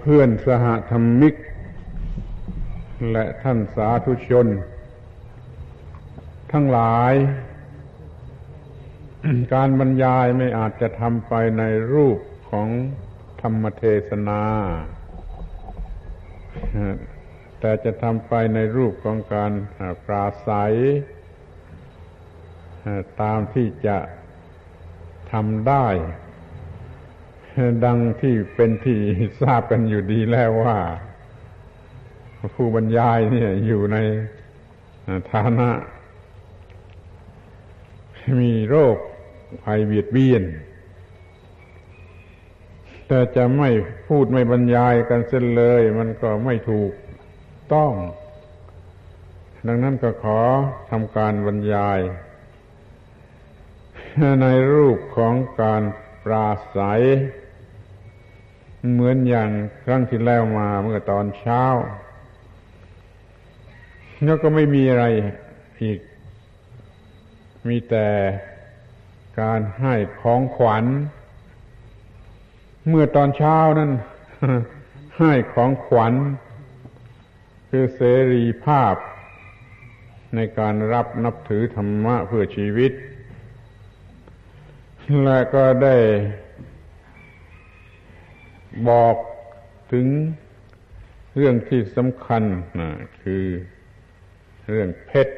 เพื่อนสหธรรมิก และท่านสาธุชน ทั้งหลาย การบรรยายไม่อาจจะทำไปในรูปของธรรมเทศนา แต่จะทำไปในรูปของการปราศัย ตามที่จะทำได้ ดังที่เป็นที่ทราบกันอยู่ดีแล้วว่า ผู้บรรยายเนี่ยอยู่ในฐานะ มีโรคภัยเบียดเบียน แต่จะไม่พูดไม่บรรยายกันเส้นเลย มันก็ไม่ถูกต้อง ดังนั้นก็ขอทำการบรรยาย ในรูปของการปราศัย เหมือนอย่างครั้งที่แล้วมาเมื่อตอนเช้า แล้วก็ไม่มีอะไรอีก มีแต่การให้ของขวัญ เมื่อตอนเช้านั้นให้ของขวัญ คือเสรีภาพ ในการรับนับถือธรรมะเพื่อชีวิต และก็ได้ บอกถึงเรื่องที่สำคัญนะคือเรื่องเพชร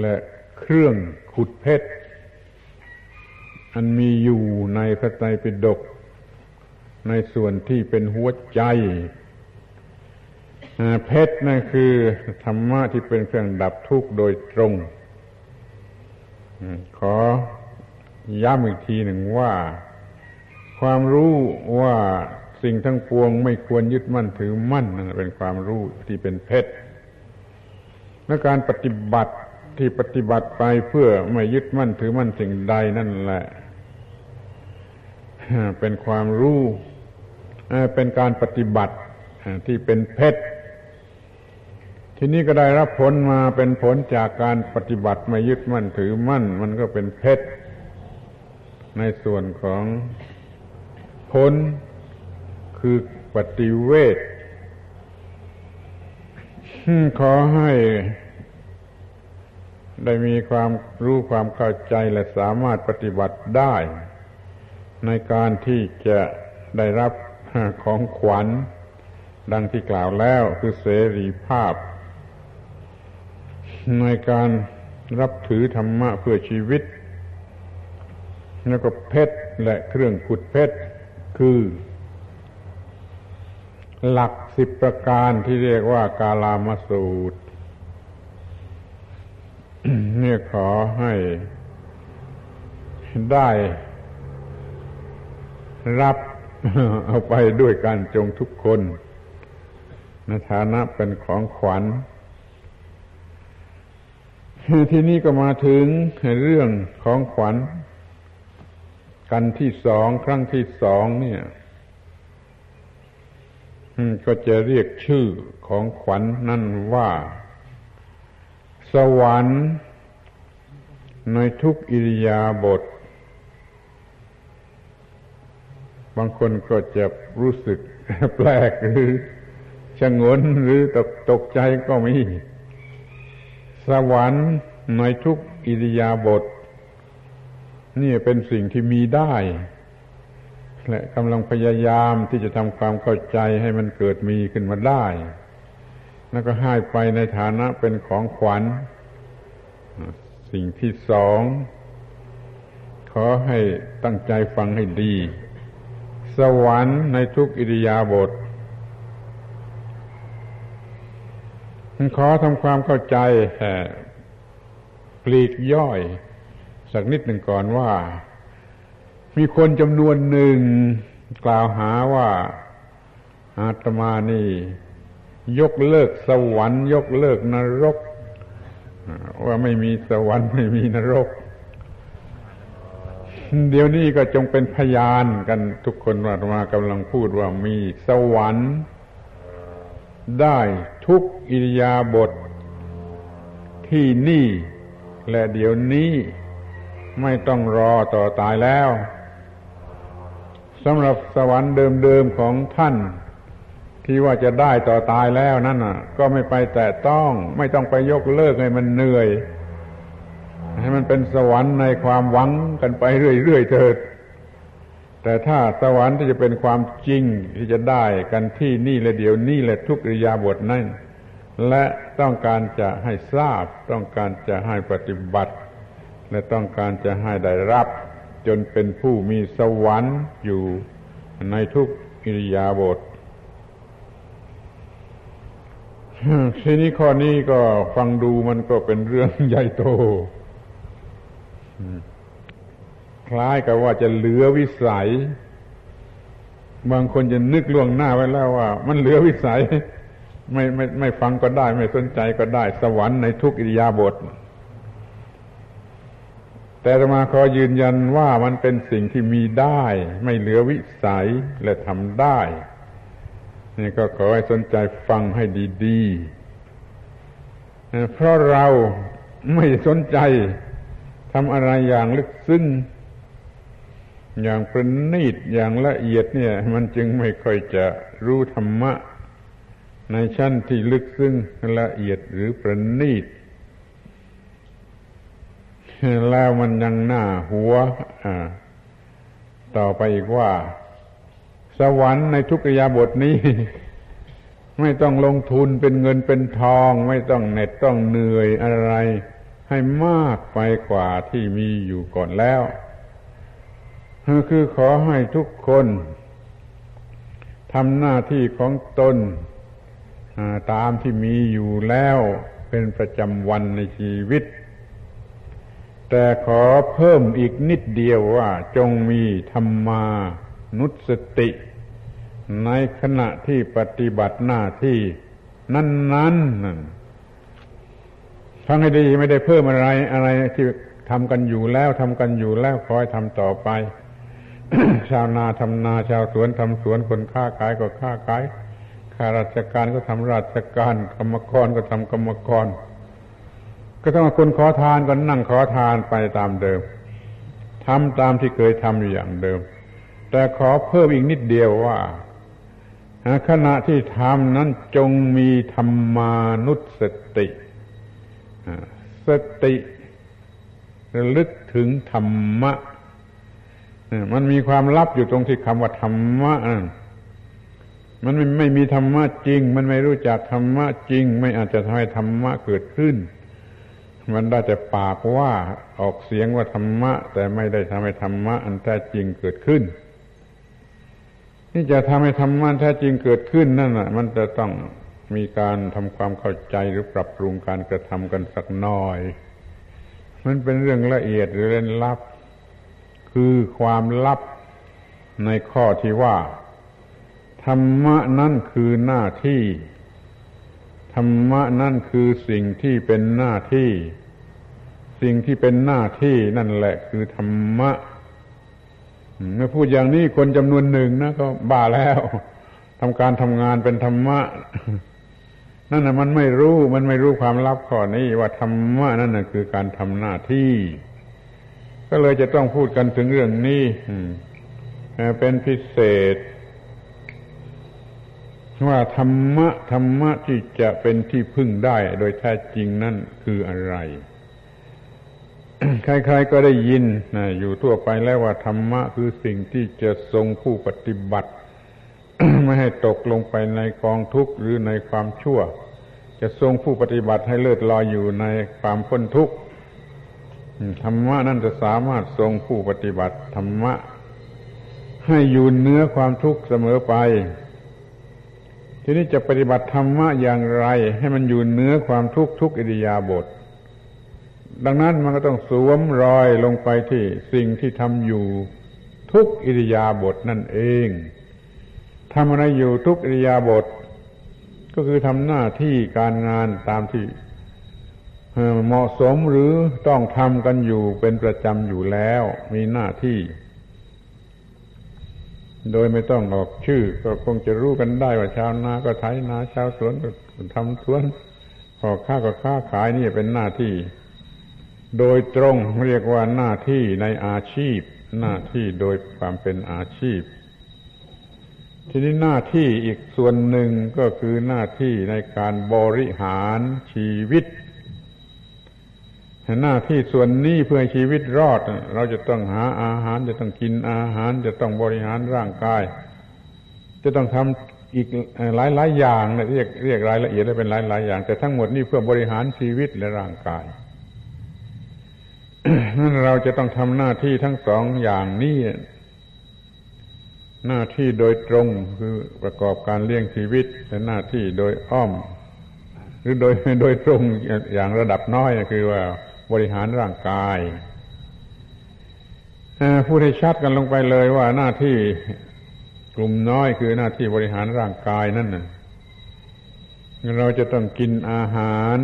และเครื่องขุดเพชร อันมีอยู่ในพระไตรปิฎกในส่วนที่เป็นหัวใจเพชรนั่นคือธรรมะที่เป็นเครื่องดับทุกข์โดยตรง ขอย้ำอีกทีหนึ่งว่า ความรู้ว่าสิ่งทั้งปวงไม่ควรยึดมั่นถือมั่นนั่นเป็นความรู้ที่เป็นเพชรและการปฏิบัติที่ปฏิบัติไปเพื่อไม่ยึดมั่นถือมั่นสิ่งใดนั่นแหละ เป็นความรู้เป็นการปฏิบัติที่เป็นเพชรทีนี้ก็ได้รับผลมาเป็นผลจากการปฏิบัติไม่ยึดมั่นถือมั่น มันก็เป็นเพชรในส่วนของ ผลคือปฏิเวทขอให้ได้มีความรู้ความเข้าใจและสามารถปฏิบัติได้ ในการที่จะได้รับของขวัญ ดังที่กล่าวแล้วคือเสรีภาพ ในการรับถือธรรมะเพื่อชีวิต แล้วก็เพชรและเครื่องขุดเพชร คือ หลักสิบประการที่เรียกว่ากาลามสูตรเนี่ยขอให้ได้รับเอาไปด้วยกันจงทุกคนในฐานะเป็นของขวัญ ที่นี่ก็มาถึงเรื่องของขวัญ กันที่สองครั้งที่สองเนี่ยก็จะเรียกชื่อของขวัญนนั่นว่า สวรรค์ ในทุกอิริยาบถบางคนก็จะรู้สึกแปลกหรือชะงนหรือตกตกใจก็มี สวรรค์ในทุกอิริยาบถ นี่เป็นสิ่งที่มีได้ และกำลังพยายามที่จะทำความเข้าใจให้มันเกิดมีขึ้นมาได้ แล้วก็ให้ไปในฐานะเป็นของขวัญ สิ่งที่สอง ขอให้ตั้งใจฟังให้ดี สวรรค์ในทุกอิริยาบถขอทำความเข้าใจปลีกย่อย สักนิดหนึ่งก่อนว่า มีคนจำนวนหนึ่งกล่าวหาว่าอาตมานี่ ยกเลิกสวรรค์ ยกเลิกนรก ว่าไม่มีสวรรค์ไม่มีนรก เดี๋ยวนี้ก็จงเป็นพยานกันทุกคนว่าอามากำลังพูดว่ามีสวรรค์ ได้ทุกอิริยาบถทที่นี่และเดี๋ยวนี้ ไม่ต้องรอต่อตายแล้วสำหรับสวรรค์เดิมๆของท่าน ที่ว่าจะได้ต่อตายแล้วนั่นน่ะ ก็ไม่ไปแต่ต้อง ไม่ต้องไปยกเลิกให้มันเหนื่อย ให้มันเป็นสวรรค์ในความหวังกันไปเรื่อยๆเถิด แต่ถ้าสวรรค์ที่จะเป็นความจริงที่จะได้กันที่นี่และเดี๋ยวนี่แหละทุกอิริยาบถนั่นและต้องการจะให้ทราบต้องการจะให้ปฏิบัติ และต้องการจะให้ได้รับ จนเป็นผู้มีสวรรค์อยู่ในทุกอิริยาบถทีนี้ข้อนี้ก็ฟังดูมันก็เป็นเรื่องใหญ่โต คล้ายกับว่าจะเหลือวิสัย บางคนจะนึกล่วงหน้าไว้แล้วว่า มันเหลือวิสัย ไม่ไม่ไม่ฟังก็ได้ ไม่สนใจก็ได้ สวรรค์ในทุกอิริยาบถ แต่มาขอยืนยันว่ามันเป็นสิ่งที่มีได้ ไม่เหลือวิสัยและทำได้ นี่ก็ขอให้สนใจฟังให้ดีๆ เพราะเราไม่สนใจทำอะไรอย่างลึกซึ้งอย่างประณีตอย่างละเอียดเนี่ย มันจึงไม่ค่อยจะรู้ธรรมะ ในชั้นที่ลึกซึ้งละเอียดหรือประณีต แล้วมันยังหน้าหัวต่อไปอีกว่า สวรรค์ในทุกยาบทนี้ ไม่ต้องลงทุนเป็นเงินเป็นทอง ไม่ต้องเหน็ดต้องเหนื่อยอะไร ให้มากไปกว่าที่มีอยู่ก่อนแล้วคือขอให้ทุกคนทำหน้าที่ของตนตามที่มีอยู่แล้วเป็นประจำวันในชีวิต แต่ขอเพิ่มอีกนิดเดียวว่าจงมีธรรมานุสติ ในขณะที่ปฏิบัติหน้าที่นั้นๆนั่นฟังให้ดีไม่ได้เพิ่มอะไรอะไรที่ทำกันอยู่แล้วทำกันอยู่แล้วขอให้ทำต่อไป ชาวนาทำนา ชาวสวนทำสวนคนค้าขายก็ค้าขายข้าราชการก็ทำราชการกรรมกรก็ทำกรรมกร ก็ต้องคนขอทานก็นั่งขอทานไปตามเดิมทำตามที่เคยทำอยู่อย่างเดิม แต่ขอเพิ่มอีกนิดเดียวว่าขณะที่ทำนั้นจงมีธรรมานุสติสติระลึกถึงธรรมะมันมีความลับอยู่ตรงที่คำว่าธรรมะมันไม่ไม่มีธรรมะจริง มันไม่รู้จักธรรมะจริง ไม่อาจจะทำให้ธรรมะเกิดขึ้น มันได้แต่ปากว่าออกเสียงว่าธรรมะ แต่ไม่ได้ทำให้ธรรมะ อันแท้จริงเกิดขึ้น นี่จะทำให้ธรรมะแท้จริงเกิดขึ้นนั่นแหะมันจะต้องมีการทำความเข้าใจหรือปรับปรุงการกระทำกันสักหน่อย มันเป็นเรื่องละเอียดหรือเล่นลับ คือความลับในข้อที่ว่า ธรรมะนั่นคือหน้าที่ ธรรมะนั่นคือสิ่งที่เป็นหน้าที่ สิ่งที่เป็นหน้าที่นั่นแหละคือธรรมะเมื่อพูดอย่างนี้คนจำนวนหนึ่งนะก็บ้าแล้วทำการทำงานเป็นธรรมะ นั่นนะมันไม่รู้มันไม่รู้ความลับข้อนี้ว่าธรรมะนั่นนะคือการทำหน้าที่ ก็เลยจะต้องพูดกันถึงเรื่องนี้เป็นพิเศษ ว่าธรรมะธรรมะที่จะเป็นที่พึ่งได้โดยแท้จริงนั่นคืออะไร ใครๆก็ได้ยินนะอยู่ทั่วไปแล้วว่าธรรมะคือสิ่งที่จะทรงผู้ปฏิบัติ ไม่ให้ตกลงไปในกองทุกข์หรือในความชั่ว จะทรงผู้ปฏิบัติให้เลิศลอยอยู่ในความพ้นทุกข์ธรรมะนั่นจะสามารถทรงผู้ปฏิบัติธรรมะ ให้อยู่เนื้อความทุกข์เสมอไป ทีนี้จะปฏิบัติธรรมะอย่างไร ให้มันอยู่เนื้อความทุกข์ทุกอิริยาบถดังนั้นมันก็ต้องสวมรอยลงไปที่สิ่งที่ทำอยู่ทุกอิริยาบถนั่นเองทำอะไรอยู่ทุกอิริยาบถก็คือทำหน้าที่การงานตามที่เหมาะสมหรือต้องทำกันอยู่เป็นประจำอยู่แล้ว มีหน้าที่ โดยไม่ต้องออกชื่อ ก็คงจะรู้กันได้ว่าชาวนาก็ไถนาชาวสวนก็ทำสวนพอค้าก็ค้าขายนี่เป็นหน้าที่ โดยตรงเรียกว่าหน้าที่ในอาชีพ หน้าที่โดยความเป็นอาชีพ ทีนี้หน้าที่อีกส่วนหนึ่งก็คือหน้าที่ในการบริหารชีวิต หน้าที่ส่วนนี้เพื่อชีวิตรอด เราจะต้องหาอาหารจะต้องกินอาหาร จะต้องบริหารร่างกาย จะต้องทำอีกหลายหลายอย่างเรียกเรียกรายละเอียดได้เป็นหลายหลายอย่าง แต่ทั้งหมดนี้เพื่อบริหารชีวิตและร่างกายนั่นเราจะต้องทำหน้าที่ทั้งสองอย่างนี้หน้าที่โดยตรงคือประกอบการเลี้ยงชีวิตและหน้าที่โดยอ้อม หรือโดยโดยตรงอย่างระดับน้อยคือว่า บริหารร่างกายพูดให้ชัดกันลงไปเลยว่าหน้าที่กลุ่มน้อยคือหน้าที่บริหารร่างกายนั่นนะเราจะต้องกินอาหาร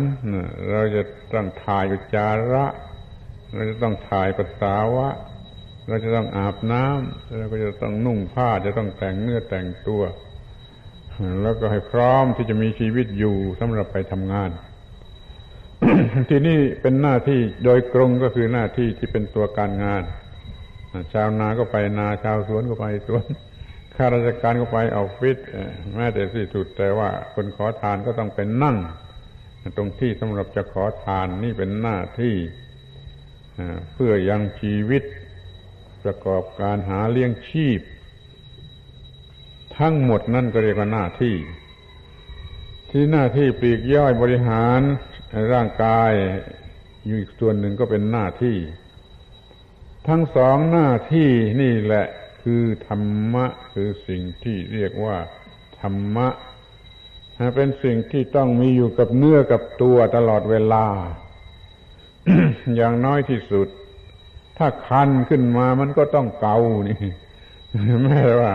เราจะต้องถ่ายอุจจาระ เราจะต้องถ่ายปัสสาวะ เราจะต้องอาบน้ำเราก็จะต้องนุ่งผ้าจะต้องแต่งเนื้อแต่งตัว แล้วก็ให้พร้อมที่จะมีชีวิตอยู่สำหรับไปทำงาน ที่นี่เป็นหน้าที่โดยตรงก็คือหน้าที่ที่เป็นตัวการงานชาวนาก็ไปนาชาวสวนก็ไปสวนข้าราชการก็ไปออฟฟิศแม้แต่ที่สุดแต่ว่าคนขอทานก็ต้องเป็นนั่ง ตรงที่สำหรับจะขอทานนี่เป็นหน้าที่เพื่อยังชีวิตประกอบการหาเลี้ยงชีพ ทั้งหมดนั่นก็เรียกว่าหน้าที่ ที่หน้าที่ปลีกย่อยบริหาร ร่างกายอยู่อีกส่วนหนึ่งก็เป็นหน้าที่ ทั้งสองหน้าที่นี่แหละคือธรรมะคือสิ่งที่เรียกว่า ธรรมะเป็นสิ่งที่ต้องมีอยู่กับเนื้อกับตัวตลอดเวลา อย่างน้อยที่สุด ถ้าคันขึ้นมามันก็ต้องเกานี่แม้ว่า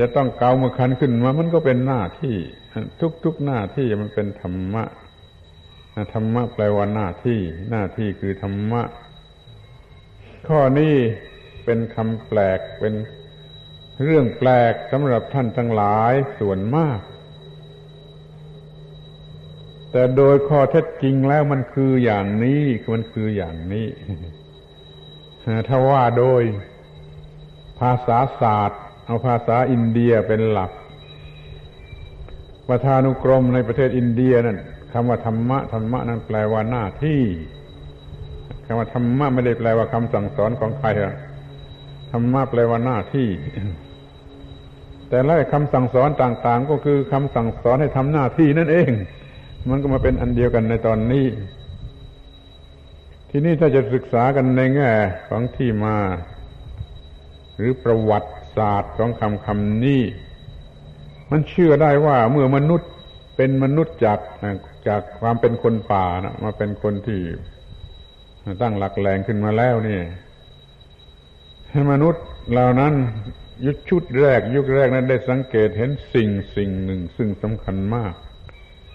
จะต้องเกาเมื่อคันขึ้นมามันก็เป็นหน้าที่ ทุกๆหน้าที่มันเป็นธรรมะ ธรรมะแปลว่าหน้าที่ หน้าที่คือธรรมะ ข้อนี้เป็นคำแปลกเป็นเรื่องแปลกสำหรับท่านทั้งหลายส่วนมาก แต่โดยข้อเท็จจริงแล้วมันคืออย่างนี้มันคืออย่างนี้ ถ้าว่าโดยภาษาศาสตร์ เอาภาษาอินเดียเป็นหลักประธานุกรมในประเทศอินเดียนั่น คำว่าธรรมะธรรมะนั้นแปลว่าหน้าที่คำว่าธรรมะไม่ได้แปลว่าคำสั่งสอนของใครอะธรรมะแปลว่าหน้าที่ แต่ละคำสั่งสอนต่าง ๆ ก็คือคำสั่งสอนให้ทำหน้าที่นั่นเอง มันก็มาเป็นอันเดียวกันในตอนนี้ ที่นี้ถ้าจะศึกษากันในแง่ของที่มา หรือประวัติศาสตร์ของคำคำนี้ มันเชื่อได้ว่าเมื่อมนุษย์เป็นมนุษย์จาก จากความเป็นคนป่านะมาเป็นคนที่ตั้งหลักแหล่งขึ้นมาแล้วนี่ให้มนุษย์เหล่านั้นยุคชุดแรก ยุคแรกนั้นได้สังเกตเห็นสิ่งสิ่งหนึ่ง ซึ่งสำคัญมาก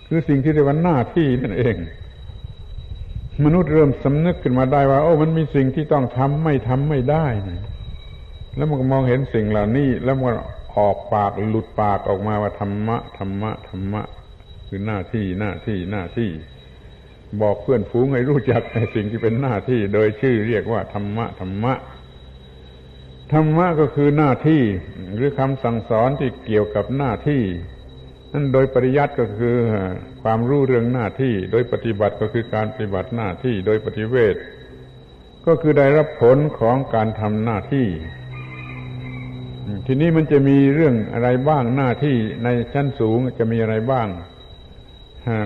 คือสิ่งที่เรียกว่าหน้าที่นั่นเอง มนุษย์เริ่มสำนึกขึ้นมาได้ว่า โอ้มันมีสิ่งที่ต้องทำไม่ทำไม่ได้นะแล้วมันก็มองเห็นสิ่งเหล่านี้ แล้วมันออกปากหลุดปากออกมาว่าธรรมะธรรมะธรรมะ คือหน้าที่หน้าที่หน้าที่ บอกเพื่อนฝูงให้รู้จักในสิ่งที่เป็นหน้าที่ โดยชื่อเรียกว่าธรรมะธรรมะธรรมะก็คือหน้าที่หรือคำสั่งสอนที่เกี่ยวกับหน้าที่นั่นโดยปริยัติก็คือความรู้เรื่องหน้าที่ โดยปฏิบัติก็คือการปฏิบัติหน้าที่ โดยปฏิเวทก็คือได้รับผลของการทำหน้าที่ ทีนี้มันจะมีเรื่องอะไรบ้างหน้าที่ในชั้นสูงจะมีอะไรบ้าง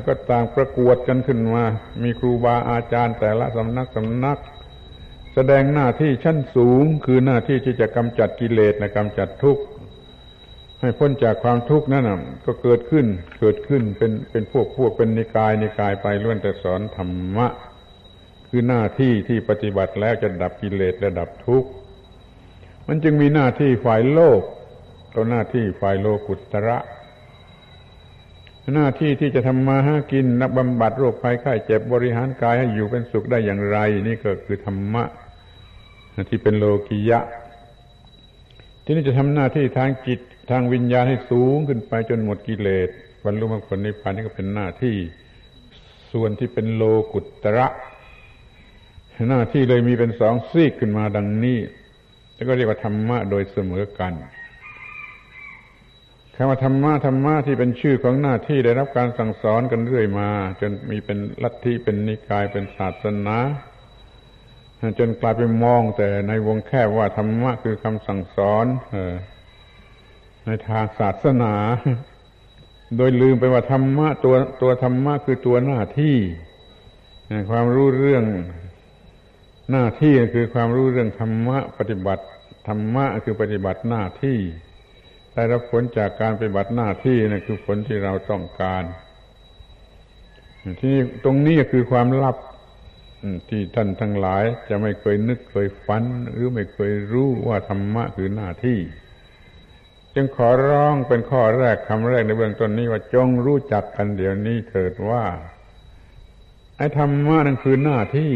ก็ต่างประกวดกันขึ้นมา มีครูบาอาจารย์แต่ละสำนักสำนัก แสดงหน้าที่ชั้นสูงคือหน้าที่ที่จะกำจัดกิเลสและกำจัดทุกข์ให้พ้นจากความทุกข์นั่นก็เกิดขึ้นเกิดขึ้นเป็นเป็นพวกพวกเป็นนิกายนิกายไปล้วนแต่สอนธรรมะ คือหน้าที่ที่ปฏิบัติแล้วจะดับกิเลสและดับทุกข์มันจึงมีหน้าที่ฝ่ายโลกตัวหน้าที่ฝ่ายโลกุตระ หน้าที่ที่จะทำมาหากินนับบำบัดโรคภัยไข้เจ็บบริหารกายให้อยู่เป็นสุขได้อย่างไร นี่ก็คือธรรมะที่เป็นโลกิยะ ที่นี่จะทำหน้าที่ทางจิตทางวิญญาณให้สูงขึ้นไปจนหมดกิเลสบรรลุมรรคผลนิพพานนี่ก็เป็นหน้าที่ส่วนที่เป็นโลกุตระ หน้าที่เลยมีเป็นสองซีกขึ้นมาดังนี้ แล้วก็เรียกว่าธรรมะโดยเสมอกัน คำว่าธรรมะธรรมะที่เป็นชื่อของหน้าที่ได้รับการสั่งสอนกันเรื่อยมา จนมีเป็นลัทธิเป็นนิกายเป็นศาสนาจนกลายเป็นมองแต่ในวงแคบว่าธรรมะคือคำสั่งสอนในทางศาสนา โดยลืมไปว่าธรรมะตัวตัวธรรมะคือตัวหน้าที่ความรู้เรื่องหน้าที่คือความรู้เรื่องธรรมะปฏิบัติธรรมะคือปฏิบัติหน้าที่ ได้รับผลจากการปฏิบัติหน้าที่นั่นคือผลที่เราต้องการ ที่ตรงนี้คือความลับที่ท่านทั้งหลายจะไม่เคยนึกเคยฝัน หรือไม่เคยรู้ว่าธรรมะคือหน้าที่ จึงขอร้องเป็นข้อแรกคำแรกในเบื้องต้นนี้ว่าจงรู้จักกันเดี๋ยวนี้เถิดว่าไอ้ธรรมะนั่นคือหน้าที่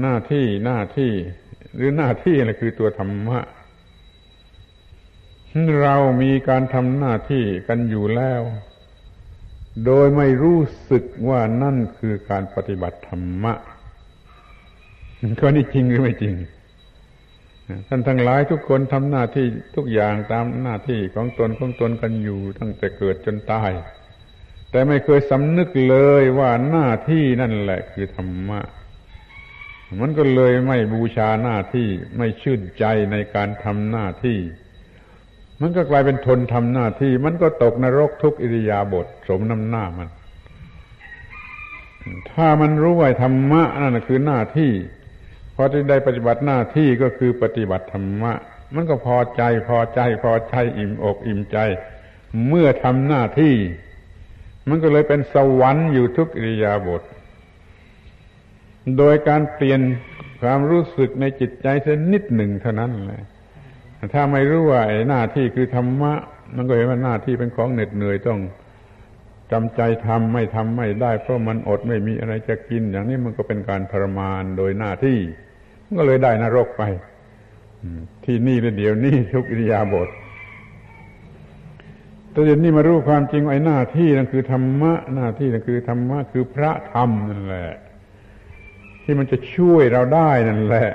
หน้าที่หน้าที่ หรือหน้าที่นั่นคือตัวธรรมะ เรามีการทำหน้าที่กันอยู่แล้ว โดยไม่รู้สึกว่านั่นคือการปฏิบัติธรรมะก็นี่จริงหรือไม่จริงท่านทั้งหลายทุกคนทำหน้าที่ทุกอย่างตามหน้าที่ของตนของตนกันอยู่ตั้งแต่เกิดจนตาย แต่ไม่เคยสำนึกเลยว่าหน้าที่นั่นแหละคือธรรมะ มันก็เลยไม่บูชาหน้าที่ไม่ชื่นใจในการทำหน้าที่ มันก็กลายเป็นทนทำหน้าที่ มันก็ตกนรกทุกอิริยาบถสมน้ำหน้ามัน ถ้ามันรู้ว่าธรรมะนั่นคือหน้าที่พอที่ได้ปฏิบัติหน้าที่ก็คือปฏิบัติธรรมะ มันก็พอใจพอใจพอใจอิ่มอกอิ่มใจ เมื่อทำหน้าที่ มันก็เลยเป็นสวรรค์อยู่ทุกอิริยาบถโดยการเปลี่ยนความรู้สึกในจิตใจเส้นนิดหนึ่งเท่านั้นแหละ ถ้าไม่รู้ว่าหน้าที่คือธรรมะ มันก็เห็นว่าหน้าที่เป็นของเหน็ดเหนื่อยต้องจำใจทำไม่ทำไม่ได้ เพราะมันอดไม่มีอะไรจะกิน อย่างนี้มันก็เป็นการทรมานโดยหน้าที่มันก็เลยได้นรกไปที่นี่และเดี๋ยวนี้ทุกอิริยาบถแต่เดี๋ยวนี้มารู้ความจริงไอ้หน้าที่นั่นคือธรรมะหน้าที่นั่นคือธรรมะคือพระธรรมนั่นแหละ ที่มันจะช่วยเราได้นั่นแหละ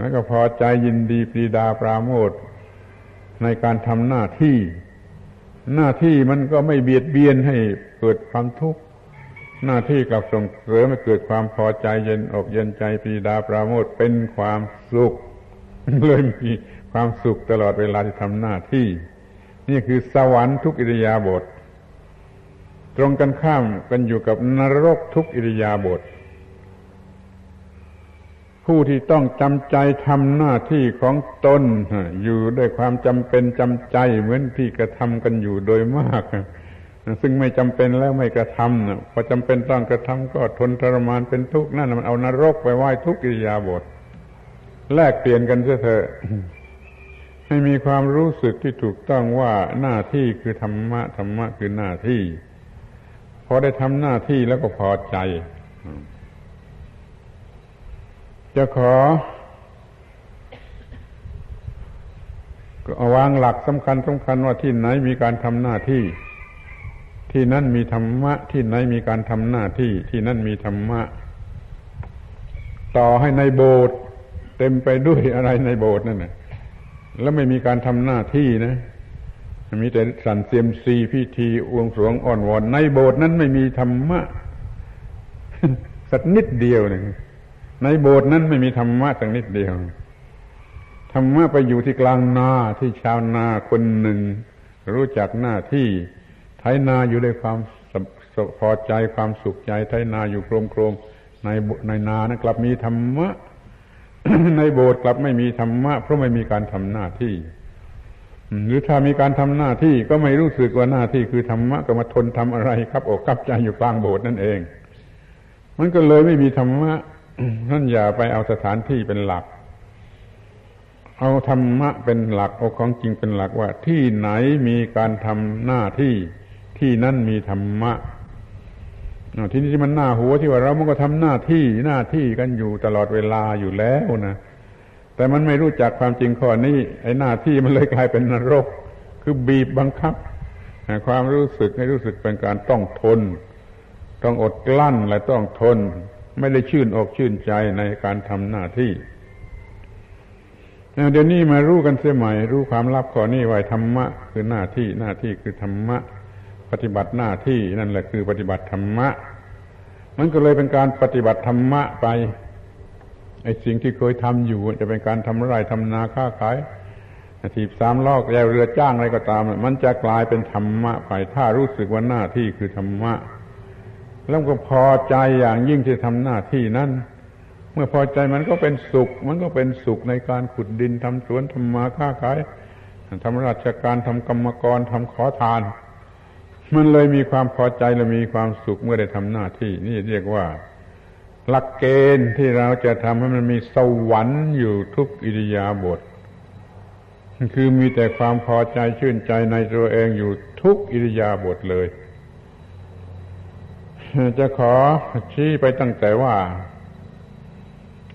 แล้วก็พอใจยินดีปรีดาปราโมทในการทำหน้าที่ หน้าที่มันก็ไม่เบียดเบียนให้เกิดความทุกข์หน้าที่กลับส่งเสริมให้เกิดความพอใจเย็นอกเย็นใจปรีดาปราโมทเป็นความสุขเลยมีความสุขตลอดเวลาที่ทำหน้าที่ นี่คือสวรรค์ทุกอิริยาบถตรงกันข้ามกันอยู่กับนรกทุกอิริยาบถ ผู้ที่ต้องจำใจทำหน้าที่ของตนอยู่ด้วยความจำเป็นจำใจเหมือนที่กระทำกันอยู่โดยมาก ซึ่งไม่จำเป็นแล้วไม่กระทำพอจำเป็นต้องกระทำก็ทนทรมานเป็นทุกข์นั่นมันเอานรกไปไหว้ทุกอิริยาบถแลกเปลี่ยนกันเถอะให้มีความรู้สึกที่ถูกต้องว่าหน้าที่คือธรรมะธรรมะคือหน้าที่พอได้ทำหน้าที่แล้วก็พอใจ จะขอวางหลักสำคัญสำคัญว่าที่ไหนมีการทำหน้าที่ ที่นั่นมีธรรมะ ที่ไหนมีการทำหน้าที่ ที่นั่นมีธรรมะ ต่อให้ในโบสถ์เต็มไปด้วยอะไรในโบสถ์นั่นนะแล้วไม่มีการทำหน้าที่นะ มีแต่สันเซียมซีพิธีอวงสวงอ่อนวอนในโบสถ์นั้นไม่มีธรรมะ สักนิดเดียวหนึ่ง ในโบสถ์นั้นไม่มีธรรมะสักนิดเดียว ธรรมะไปอยู่ที่กลางนาที่ชาวนาคนหนึ่ง รู้จักหน้าที่ไถนาอยู่ด้วยความพอใจความสุขใจไถนาอยู่โครมโครมในในนานะกลับมีธรรมะ ในโบสถ์กลับไม่มีธรรมะ เพราะไม่มีการทำหน้าที่ หรือถ้ามีการทำหน้าที่ก็ไม่รู้สึกว่าหน้าที่คือธรรมะก็มาทนทำอะไรครับอกกับใจอยู่กลางโบสถ์นั่นเอง มันก็เลยไม่มีธรรมะ นั่นอย่าไปเอาสถานที่เป็นหลัก เอาธรรมะเป็นหลักเอาของจริงเป็นหลักว่า ที่ไหนมีการทำหน้าที่ที่นั่นมีธรรมะที่นี่ที่มันหน้าหัวที่ว่าเรามันก็ทำหน้าที่หน้าที่กันอยู่ตลอดเวลาอยู่แล้วนะแต่มันไม่รู้จักความจริงข้อนี้ไอ้หน้าที่มันเลยกลายเป็นนรก คือบีบบังคับความรู้สึกให้รู้สึกเป็นการต้องทน ต้องอดกลั้นและต้องทน ไม่ได้ชื่นอกชื่นใจในการทำหน้าที่เดี๋ยวนี้มารู้กันเสียใหม่ รู้ความลับข้อนี้ไว้ธรรมะ คือหน้าที่หน้าที่คือธรรมะ ปฏิบัติหน้าที่นั่นแหละคือปฏิบัติธรรมะ มันก็เลยเป็นการปฏิบัติธรรมะไปไอ้สิ่งที่เคยทำอยู่ จะเป็นการทำไรทำนาค้าขายถีบสามลอกแยเรือจ้างอะไรก็ตาม มันจะกลายเป็นธรรมะไปถ้ารู้สึกว่าหน้าที่คือธรรมะ แล้วก็พอใจอย่างยิ่งที่ทำหน้าที่นั้น เมื่อพอใจมันก็เป็นสุข มันก็เป็นสุขในการขุดดินทำสวนทำมาค้าขายทำราชการทำกรรมกรทำขอทาน มันเลยมีความพอใจและมีความสุขเมื่อได้ทำหน้าที่ นี่เรียกว่า หลักเกณฑ์ที่เราจะทำให้มันมีสวรรค์อยู่ทุกอิริยาบถคือมีแต่ความพอใจชื่นใจในตัวเองอยู่ทุกอิริยาบถเลย จะขอชี้ไปตั้งแต่ว่า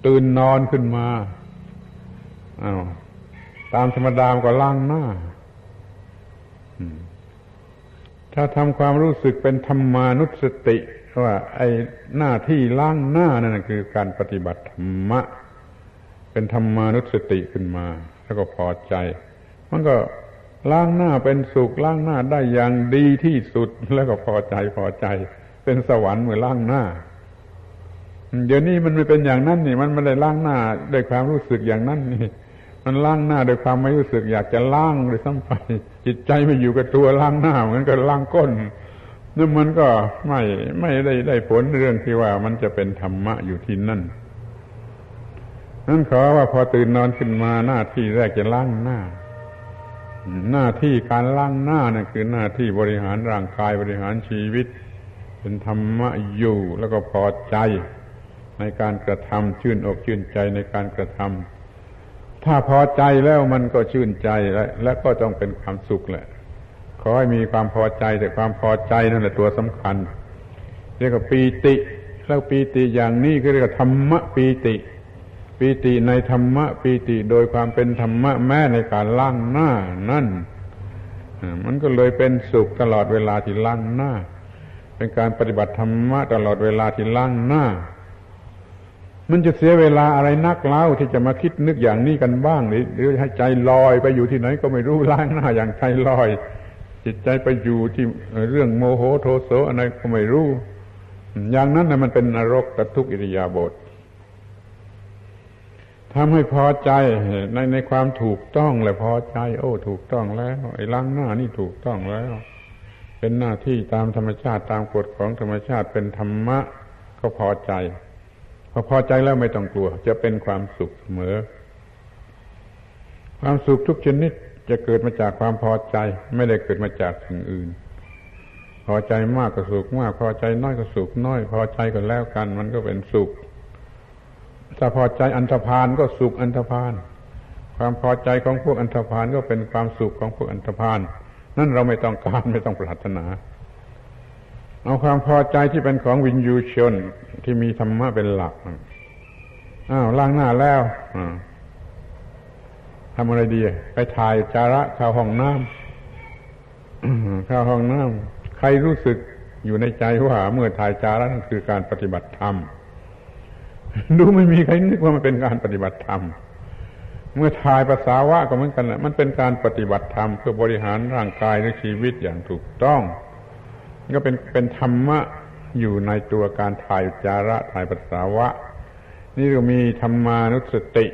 ตื่นนอนขึ้นมาอา้าวตามธรรมดามก็ล้างหน้า ถ้าทำความรู้สึกเป็นธรรมานุสติว่าไอ้หน้าที่ล้างหน้านั่นคือการปฏิบัติธรรมะ เป็นธรรมานุสติขึ้นมา แล้วก็พอใจ มันก็ล้างหน้าเป็นสุขล้างหน้าได้อย่างดีที่สุดแล้วก็พอใจพอใจ เป็นสวรรค์เมื่อล้างหน้า เดี๋ยวนี้มันไม่เป็นอย่างนั้นนี่ มันไม่ได้ล้างหน้าด้วยความรู้สึกอย่างนั้นนี่ มันล้างหน้าด้วยความไม่รู้สึก อยากจะล้างเลยซ้ำไปจิตใจไม่อยู่กับตัวล้างหน้าเหมือนกับล้างก้นนั่นมันก็ไม่ไม่ได้ได้ผลเรื่องที่ว่ามันจะเป็นธรรมะอยู่ที่นั่นนั่นขอว่าพอตื่นนอนขึ้นมาหน้าที่แรกจะล้างหน้า หน้าที่การล้างหน้านั่นคือหน้าที่บริหารร่างกายบริหารชีวิต เป็นธรรมะอยู่แล้วก็พอใจในการกระทำชื่นอกชื่นใจในการกระทำถ้าพอใจแล้วมันก็ชื่นใจและและก็ต้องเป็นความสุขแหละขอให้มีความพอใจแต่ความพอใจนั่นแหละตัวสำคัญ เรียกว่าปีติ แล้วปีติอย่างนี้ก็เรียกว่าธรรมะปีติปีติในธรรมะปีติโดยความเป็นธรรมะแม้ในการล่างหน้านั่นมันก็เลยเป็นสุขตลอดเวลาที่ล่างหน้า เป็นการปฏิบัติธรรมะตลอดเวลาที่ล่างหน้า มันจะเสียเวลาอะไรนักเล่าที่จะมาคิดนึกอย่างนี้กันบ้างหรือหรือให้ใจลอยไปอยู่ที่ไหนก็ไม่รู้ล่างหน้าอย่างใจลอย จิตใจไปอยู่ที่เรื่องโมโหโทโสอะไรก็ไม่รู้ อย่างนั้นนะมันเป็นนรกกับทุกอิริยาบถทำให้พอใจในในความถูกต้องและพอใจ โอ้ ถูกต้องแล้ว ไอ้ล้างหน้านี่ถูกต้องแล้ว เป็นหน้าที่ตามธรรมชาติตามกฎของธรรมชาติเป็นธรรมะก็พอใจพอพอใจแล้วไม่ต้องกลัว จะเป็นความสุขเสมอ ความสุขทุกชนิดจะเกิดมาจากความพอใจ ไม่ได้เกิดมาจากสิ่งอื่น พอใจมากก็สุขมาก พอใจน้อยก็สุขน้อย พอใจก็แล้วกัน มันก็เป็นสุขถ้าพอใจอันธพาลก็สุขอันธพาลความพอใจของพวกอันธพาลก็เป็นความสุขของพวกอันธพาล นั่นเราไม่ต้องการไม่ต้องปรารถนา เอาความพอใจที่เป็นของวินยูชนที่มีธรรมะเป็นหลักอ้าวล้างหน้าแล้วทำอะไรดี ไปถ่ายจาระเข้าห้องน้ำเข้าห้องน้ำใครรู้สึกอยู่ในใจว่า เมื่อถ่ายจาระนั่นคือการปฏิบัติธรรมดูไม่มีใครนึกว่ามันเป็นการปฏิบัติธรรม เมื่อถ่ายภาษาวะก็เหมือนกันแหละมันเป็นการปฏิบัติธรรมเพื่อบริหารร่างกายและชีวิตอย่างถูกต้อง ก็เป็นเป็นธรรมะอยู่ในตัวการถ่ายจาระถ่ายภาษาวะ นี่ก็มีธรรมานุสติ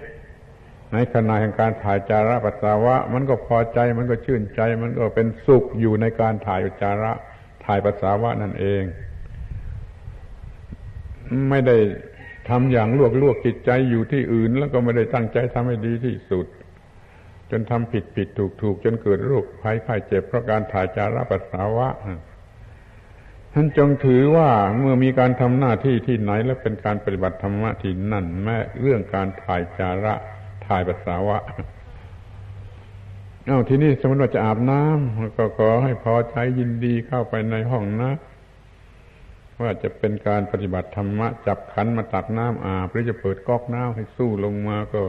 ในขณะแห่งการถ่ายจาระปัสสาวะ มันก็พอใจมันก็ชื่นใจ มันก็เป็นสุขอยู่ในการถ่ายจาระถ่ายปัสสาวะนั่นเอง ไม่ได้ ทำอย่างลวกลวกจิตใจอยู่ที่อื่น แล้วก็ไม่ได้ตั้งใจทำให้ดีที่สุด จนทำผิดผิดถูกถูกจนเกิดโรคภัยไข้เจ็บเพราะการถ่ายจาระปัสสาวะท่านจงถือว่าเมื่อมีการทำหน้าที่ที่ไหน และเป็นการปฏิบัติธรรมะที่นั่น แม้เรื่องการถ่ายจาระถ่ายปัสสาวะเอาทีนี้สมมติว่าจะอาบน้ำก็ขอให้พอใจยินดีเข้าไปในห้องนะ ว่าจะเป็นการปฏิบัติธรรมะ จับขันมาตักน้ำอาบหรือจะเปิดก๊อกน้ำให้สู้ลงมาก็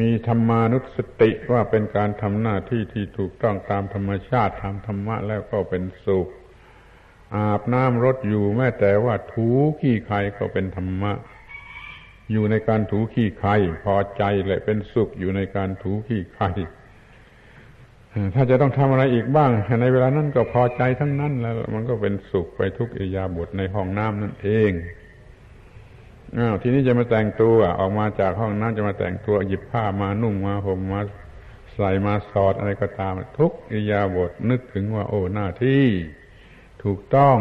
มีธรรมานุสติว่าเป็นการทำหน้าที่ที่ถูกต้องตามธรรมชาติทำธรรมะแล้วก็เป็นสุข อาบน้ำรถอยู่แม้แต่ว่าถูขี้ใครก็เป็นธรรมะ อยู่ในการถูขี้ใครพอใจและเป็นสุขอยู่ในการถูขี้ใคร ถ้าจะต้องทำอะไรอีกบ้าง ในเวลานั้นก็พอใจทั้งนั้นแล้ว มันก็เป็นสุขไปทุกอิยาบทในห้องน้ำนั่นเองอ้าวทีนี้จะมาแต่งตัวออกมาจากห้องน้ำจะมาแต่งตัวหยิบผ้ามานุ่งมาห่มมาใส่มาสอดอะไรก็ตาม ทุกอิยาบทนึกถึงว่า โอ้หน้าที่ ถูกต้อง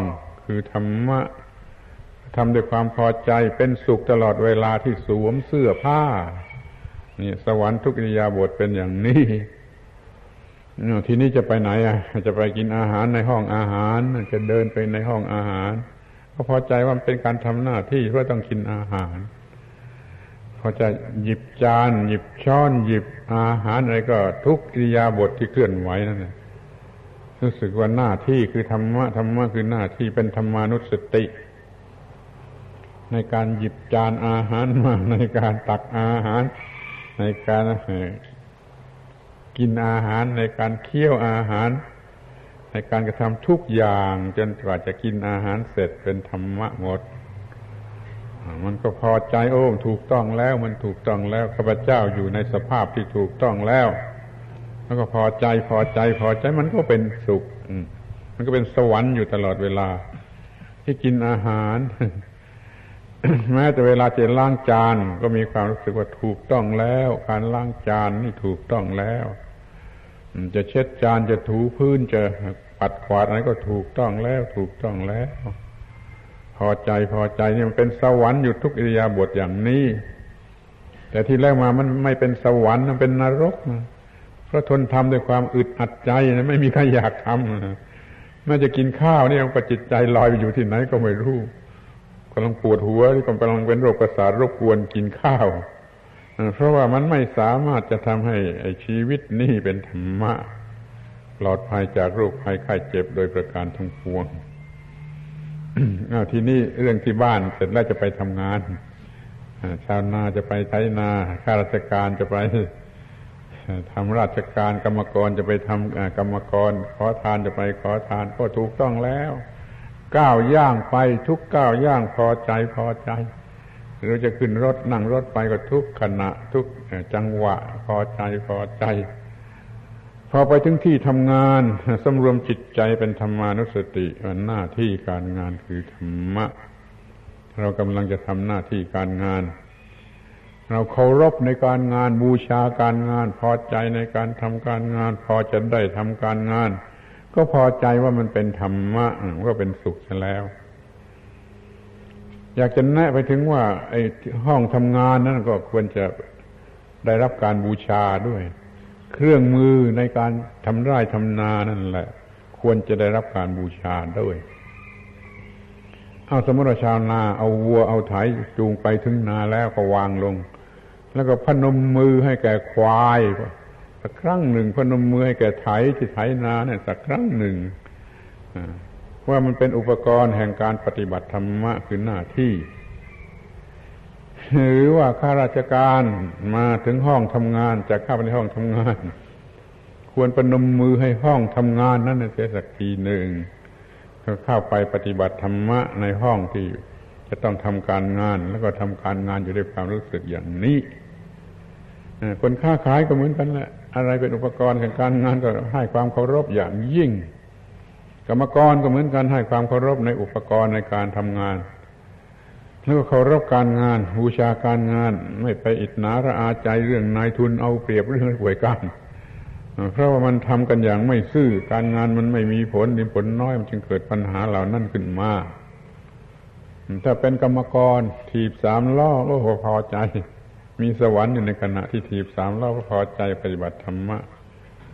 คือธรรมะทำด้วยความพอใจเป็นสุขตลอดเวลาที่สวมเสื้อผ้า นี่ สวรรค์ทุกอิยาบทเป็นอย่างนี้ ทีนี้จะไปไหนอะ จะไปกินอาหารในห้องอาหาร จะเดินไปในห้องอาหารก็พอใจว่ามันเป็นการทำหน้าที่เพราะต้องกินอาหารพอจะหยิบจาน หยิบช้อน หยิบอาหารอะไรก็ทุกอิริยาบทที่เคลื่อนไหวนั่นแหละรู้สึกว่าหน้าที่คือธรรมะธรรมะคือหน้าที่เป็นธรรมานุสติ ในการหยิบจานอาหารมาในการตักอาหาร ในการ กินอาหารในการเคี่ยวอาหาร ในการกระทำทุกอย่าง จนกว่าจะกินอาหารเสร็จเป็นธรรมะหมด มันก็พอใจโอ้ถูกต้องแล้ว มันถูกต้องแล้วข้าพเจ้าอยู่ในสภาพที่ถูกต้องแล้ว แล้วก็พอใจพอใจพอใจมันก็เป็นสุขมันก็เป็นสวรรค์อยู่ตลอดเวลา ที่กินอาหารแม้แต่เวลาจะล้างจานก็มีความรู้สึกว่าถูกต้องแล้ว การล้างจานนี่ถูกต้องแล้ว จะเช็ดจานจะถูพื้นจะปัดขวาดอะไรก็ถูกต้องแล้วถูกต้องแล้ว พอใจพอใจนี่มันเป็นสวรรค์อยู่ทุกอิริยาบถอย่างนี้ แต่ที่แรกมามันไม่เป็นสวรรค์มันเป็นนรกเพราะทนทำด้วยความอึดอัดใจนะไม่มีใครอยากทำนะแม้จะกินข้าวนี่ก็จิตใจลอยไปอยู่ที่ไหนก็ไม่รู้กำลังปวดหัวที่กำลังเป็นโรคประสาทรบกวนกินข้าว เพราะว่ามันไม่สามารถจะทำให้ชีวิตนี้เป็นธรรมะปลอดภัยจากโรคภัยไข้เจ็บโดยประการทั้งปวงอาทีนี้เรื่องที่บ้านเสร็จแล้วจะไปทำงานชาวนาจะไปไถนาข้าราชการจะไปทำราชการกรรมกรจะไปทำกรรมกร ขอทานจะไปขอทานก็ถูกต้องแล้ว ก้าวย่างไปทุกก้าวย่างพอใจพอใจ หรือจะขึ้นรถนั่งรถไปก็ทุกขณะ ทุกจังหวะ พอใจพอใจ พอไปถึงที่ทำงานสำรวมจิตใจเป็นธรรมานุสติหน้าที่การงานคือธรรมะ เรากำลังจะทำหน้าที่การงาน เราเคารพในการงานบูชาการงาน พอใจในการทำการงาน พอจะได้ทำการงาน ก็พอใจว่ามันเป็นธรรมะก็เป็นสุขแล้ว อยากจะแนะไปถึงว่า ไอ้ห้องทำงานนั่นก็ควรจะได้รับการบูชาด้วย เครื่องมือในการทำไร่ทำนานั่นแหละ ควรจะได้รับการบูชาด้วยเอาสมมติว่าชาวนาเอาวัวเอาไถจูงไปถึงนาแล้วก็วางลง แล้วก็พนมมือให้แก่ควายสักครั้งหนึ่ง พนมมือให้แก่ไถที่ไถนาเนี่ยสักครั้งหนึ่ง ว่ามันเป็นอุปกรณ์แห่งการปฏิบัติธรรมะคือหน้าที่ หรือว่าข้าราชการมาถึงห้องทำงานจากเข้าไปในห้องทำงาน ควรประนมมือให้ห้องทำงานนั้นเสียสักทีหนึ่งเข้าไปปฏิบัติธรรมะในห้องที่จะต้องทำการงาน แล้วก็ทำการงานอยู่ด้วยความรู้สึกอย่างนี้คนค้าขายก็เหมือนกันแหละอะไรเป็นอุปกรณ์แห่งการงานก็ให้ความเคารพอย่างยิ่ง กรรมกรก็เหมือนกันให้ความเคารพในอุปกรณ์ในการทำงาน แล้วก็เคารพการงานบูชาการงาน ไม่ไปอิจนาระอาใจเรื่องนายทุนเอาเปรียบเรื่องหวยกันเพราะว่ามันทำกันอย่างไม่ซื่อการงานมันไม่มีผลมีผลน้อยมันจึงเกิดปัญหาเหล่านั้นขึ้นมาถ้าเป็นกรรมกรถีบสามล้อก็พอใจ มีสวรรค์อยู่ในขณะที่ถีบสามล้อก็พอใจปฏิบัติธรรมะ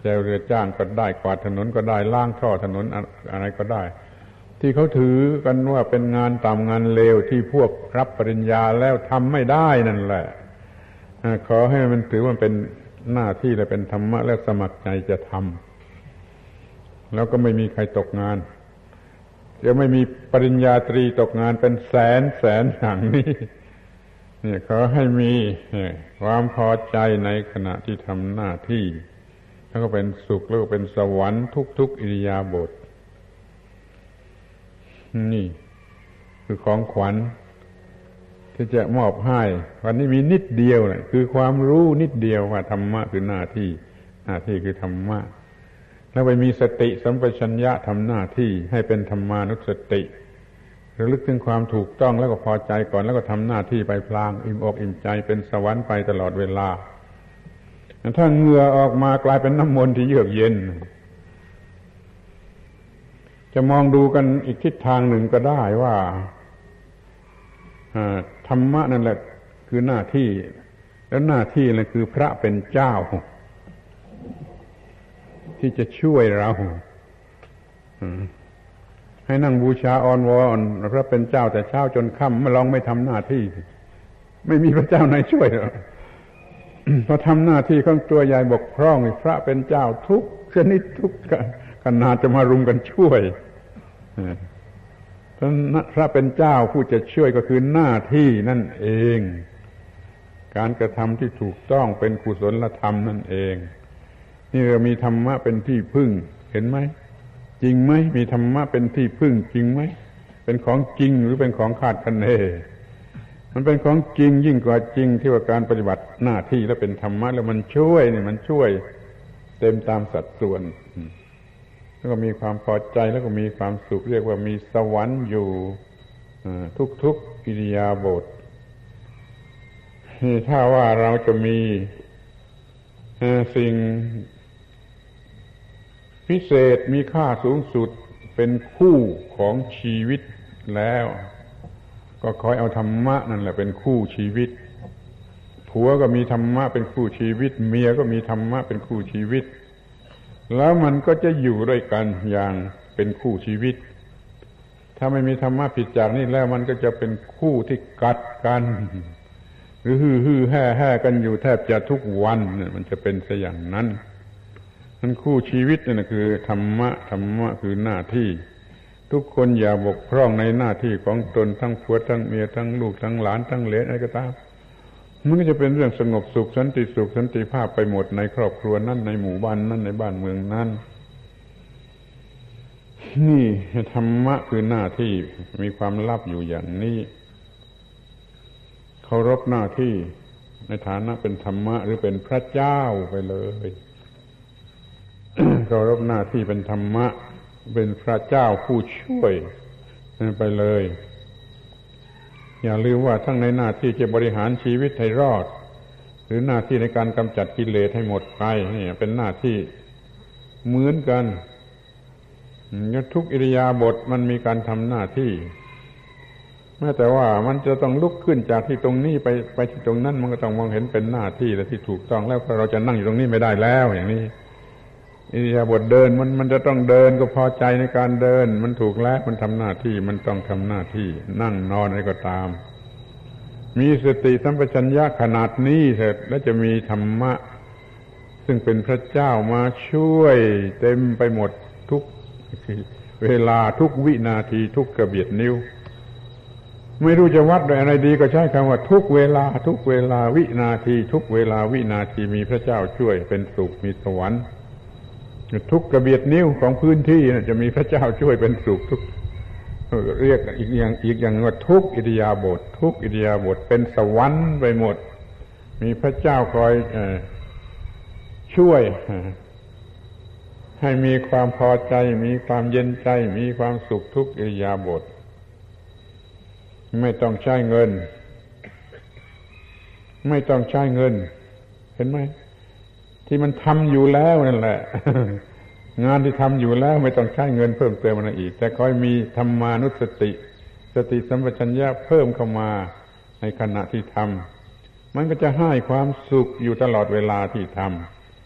จวเรือจ้างก็ได้กวาดถนนก็ได้ล่างท่อถนนอะไรก็ได้ ที่เขาถือกันว่าเป็นงานต่ำงานเลวที่พวกรับปริญญาแล้วทำไม่ได้นั่นแหละขอให้มันถือว่าเป็นหน้าที่และเป็นธรรมะและสมัครใจจะทำแล้วก็ไม่มีใครตกงานจะไม่มีปริญญาตรีตกงานเป็นแสนแสนอย่างนี้เนี่ยขอให้มีความพอใจในขณะที่ทำหน้าที่ แล้วก็เป็นสุขแล้วก็เป็นสวรรค์ทุกๆอิริยาบถนี่ คือของขวัญ ที่จะมอบให้วันนี้มีนิดเดียวนะคือความรู้นิดเดียวว่าธรรมะคือหน้าที่ หน้าที่คือธรรมะแล้วไปมีสติสัมปชัญญะทำหน้าที่ให้เป็นธรรมานุสติระลึกถึงความถูกต้องแล้วก็พอใจก่อนแล้วก็ทำหน้าที่ไปพลาง อิ่มอกอิ่มใจเป็นสวรรค์ไปตลอดเวลา ถ้าเหงื่อออกมากลายเป็นน้ำมนต์ที่เยือกเย็น จะมองดูกันอีกทิศทางหนึ่งก็ได้ว่าธรรมะนั่นแหละคือหน้าที่ แล้วหน้าที่นั่นคือพระเป็นเจ้า ที่จะช่วยเราให้นั่งบูชาออนวอนพระเป็นเจ้าแต่เช้าจนค่ำมาลองไม่ทำหน้าที่ ไม่มีพระเจ้าไหนช่วยหรอก พอทำหน้าที่ของตัวใหญ่บกพร่องพระเป็นเจ้าทุกชนิดทุกขนาดจะมารุมกันช่วยพระเป็นเจ้าผู้จะช่วยก็คือหน้าที่นั่นเอง การกระทำที่ถูกต้องเป็นกุศลธรรมนั่นเอง นี่เรามีธรรมะเป็นที่พึ่ง เห็นไหมจริงไหมมีธรรมะเป็นที่พึ่งจริงไหมเป็นของจริงหรือเป็นของขาดคะเน มันเป็นของจริงยิ่งกว่าจริงที่ว่าการปฏิบัติหน้าที่แล้วเป็นธรรมะแล้วมันช่วยนี่มันช่วย เต็มตามสัดส่วน แล้วก็มีความพอใจแล้วก็มีความสุขเรียกว่ามีสวรรค์อยู่ทุกๆกิริยาบทถ้าว่าเราจะมีสิ่ง พิเศษมีค่าสูงสุดเป็นคู่ของชีวิตแล้ว ก็คอยเอาธรรมะนั่นแหละเป็นคู่ชีวิต ผัวก็มีธรรมะเป็นคู่ชีวิต เมียก็มีธรรมะเป็นคู่ชีวิต แล้วมันก็จะอยู่ด้วยกันอย่างเป็นคู่ชีวิต ถ้าไม่มีธรรมะผิดจากนี้แล้วมันก็จะเป็นคู่ที่กัดกัน หรือฮือฮือแห่แห่กันอยู่แทบจะทุกวันมันจะเป็นซะอย่างนั้นมันคู่ชีวิตนี่นะคือธรรมะธรรมะคือหน้าที่ ทุกคนอย่าบกพร่องในหน้าที่ของตนทั้งผัวทั้งเมียทั้งลูกทั้งหลานทั้งเหลนอะไรก็ตามมันก็จะเป็นเรื่องสงบสุขสันติสุขสันติภาพไปหมดในครอบครัวนั้นในหมู่บ้านนั้นในบ้านเมืองนั้นนี่ธรรมะคือหน้าที่มีความลับอยู่อย่างนี้เคารพหน้าที่ในฐานะเป็นธรรมะหรือเป็นพระเจ้าไปเลยเคารพหน้าที่เป็นธรรมะ เป็นพระเจ้าผู้ช่วยไปเลย อย่าลืมว่าทั้งในหน้าที่จะบริหารชีวิตให้รอด หรือหน้าที่ในการกำจัดกิเลสให้หมดไปนี่เป็นหน้าที่เหมือนกันทุกอิริยาบถมันมีการทำหน้าที่แม้แต่ว่ามันจะต้องลุกขึ้นจากที่ตรงนี้ไปไปที่ตรงนั้นมันก็ต้องมองเห็นเป็นหน้าที่และที่ถูกต้องแล้วเราจะนั่งอยู่ตรงนี้ไม่ได้แล้วอย่างนี้ อิริยาบถเดินมันมันจะต้องเดินก็พอใจในการเดิน มันถูกแล้วมันทำหน้าที่มันต้องทำหน้าที่ นั่งนอนอะไรก็ตาม มีสติสัมปชัญญะขนาดนี้เสร็จแล้วจะมีธรรมะ ซึ่งเป็นพระเจ้ามาช่วยเต็มไปหมดทุกเวลาทุกวินาทีทุกกระเบียดนิ้ว ไม่รู้จะวัดโดยอะไรดีก็ใช้คำว่าทุกเวลาทุกเวลาวินาที ทุกเวลาวินาทีมีพระเจ้าช่วยเป็นสุขมีสวรรค์ ทุกกระเบียดนิ้วของพื้นที่จะมีพระเจ้าช่วยเป็นสุขทุกเรียกอีกอย่างอีกอย่างว่าทุกอิริยาบถททุกอิริยาบถเป็นสวรรค์ไปหมด มีพระเจ้าคอยอช่วย ให้มีความพอใจ มีความเย็นใจ มีความสุขทุกอิริยาบถไม่ต้องใช้เงิน ไม่ต้องใช้เงิน เห็นไหม ที่มันทำอยู่แล้วนั่นแหละ งานที่ทำอยู่แล้วไม่ต้องใช้เงินเพิ่มเติมอะไรอีก แต่คอยมีธรรมานุสติ สติสัมปชัญญะเพิ่มเข้ามาในขณะที่ทำมันก็จะให้ความสุขอยู่ตลอดเวลาที่ท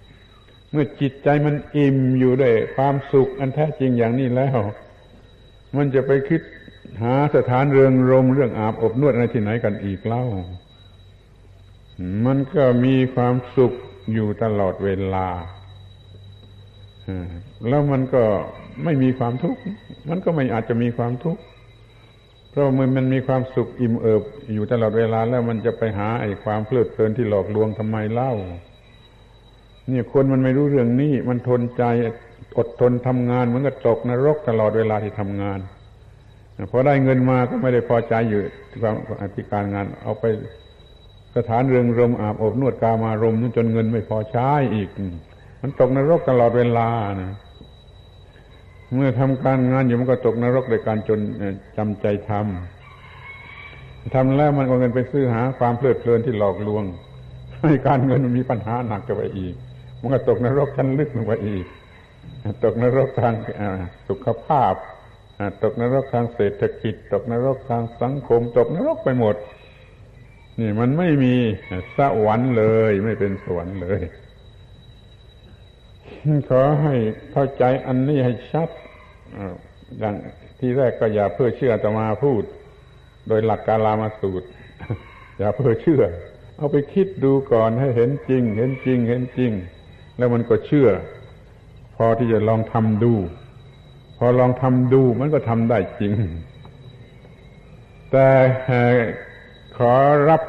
ำเมื่อจิตใจมันอิ่มอยู่ด้วยความสุขอันแท้จริงอย่างนี้แล้ว มันจะไปคิดหาสถานเรืองรมเรื่องอาบอบนวดอะไรที่ไหนกันอีกเล่า มันก็มีความสุข อยู่ตลอดเวลาแล้วมันก็ไม่มีความทุกข์ มันก็ไม่อาจจะมีความทุกข์ เพราะมันมันมีความสุขอิ่มเอิบ อยู่ตลอดเวลาแล้วมันจะไปหาไอ้ความเพลิดเพลินที่หลอกลวงทำไมเล่า เนี่ยคนมันไม่รู้เรื่องนี้ มันทนใจอดทนทำงานมันก็ตกนรกตลอดเวลาที่ทำงานพอได้เงินมาก็ไม่ได้พอใจอยู่ความอธิการงานเอาไป สถานเรืองรมอาบอบนวดกามารมจนเงินไม่พอใช้อีก มันตกนรกตลอดเวลานะเมื่อทำการงานอยู่มันก็ตกนรกโดยการจนจำใจทำทำแล้วมันเอาเงินไปซื้อหาความเพลิดเพลินที่หลอกลวง ให้การเงินมันมีปัญหาหนักกันไปอีก มันก็ตกนรกชั้นลึกลงไปอีก ตกนรกทางสุขภาพตกนรกทางเศรษฐกิจ ตกนรกทางสังคม ตกนรกไปหมด นี่มันไม่มีสวรรค์เลย ไม่เป็นสวรรค์เลย ขอให้เข้าใจอันนี้ให้ชัดอย่างที่แรกก็อย่าเพื่อเชื่อตมาพูด โดยหลักการลามาสูตร อย่าเพื่อเชื่อ เอาไปคิดดูก่อนให้เห็นจริง เห็นจริง เห็นจริง แล้วมันก็เชื่อ พอที่จะลองทำดู พอลองทำดูมันก็ทำได้จริง แต่ ขอรับ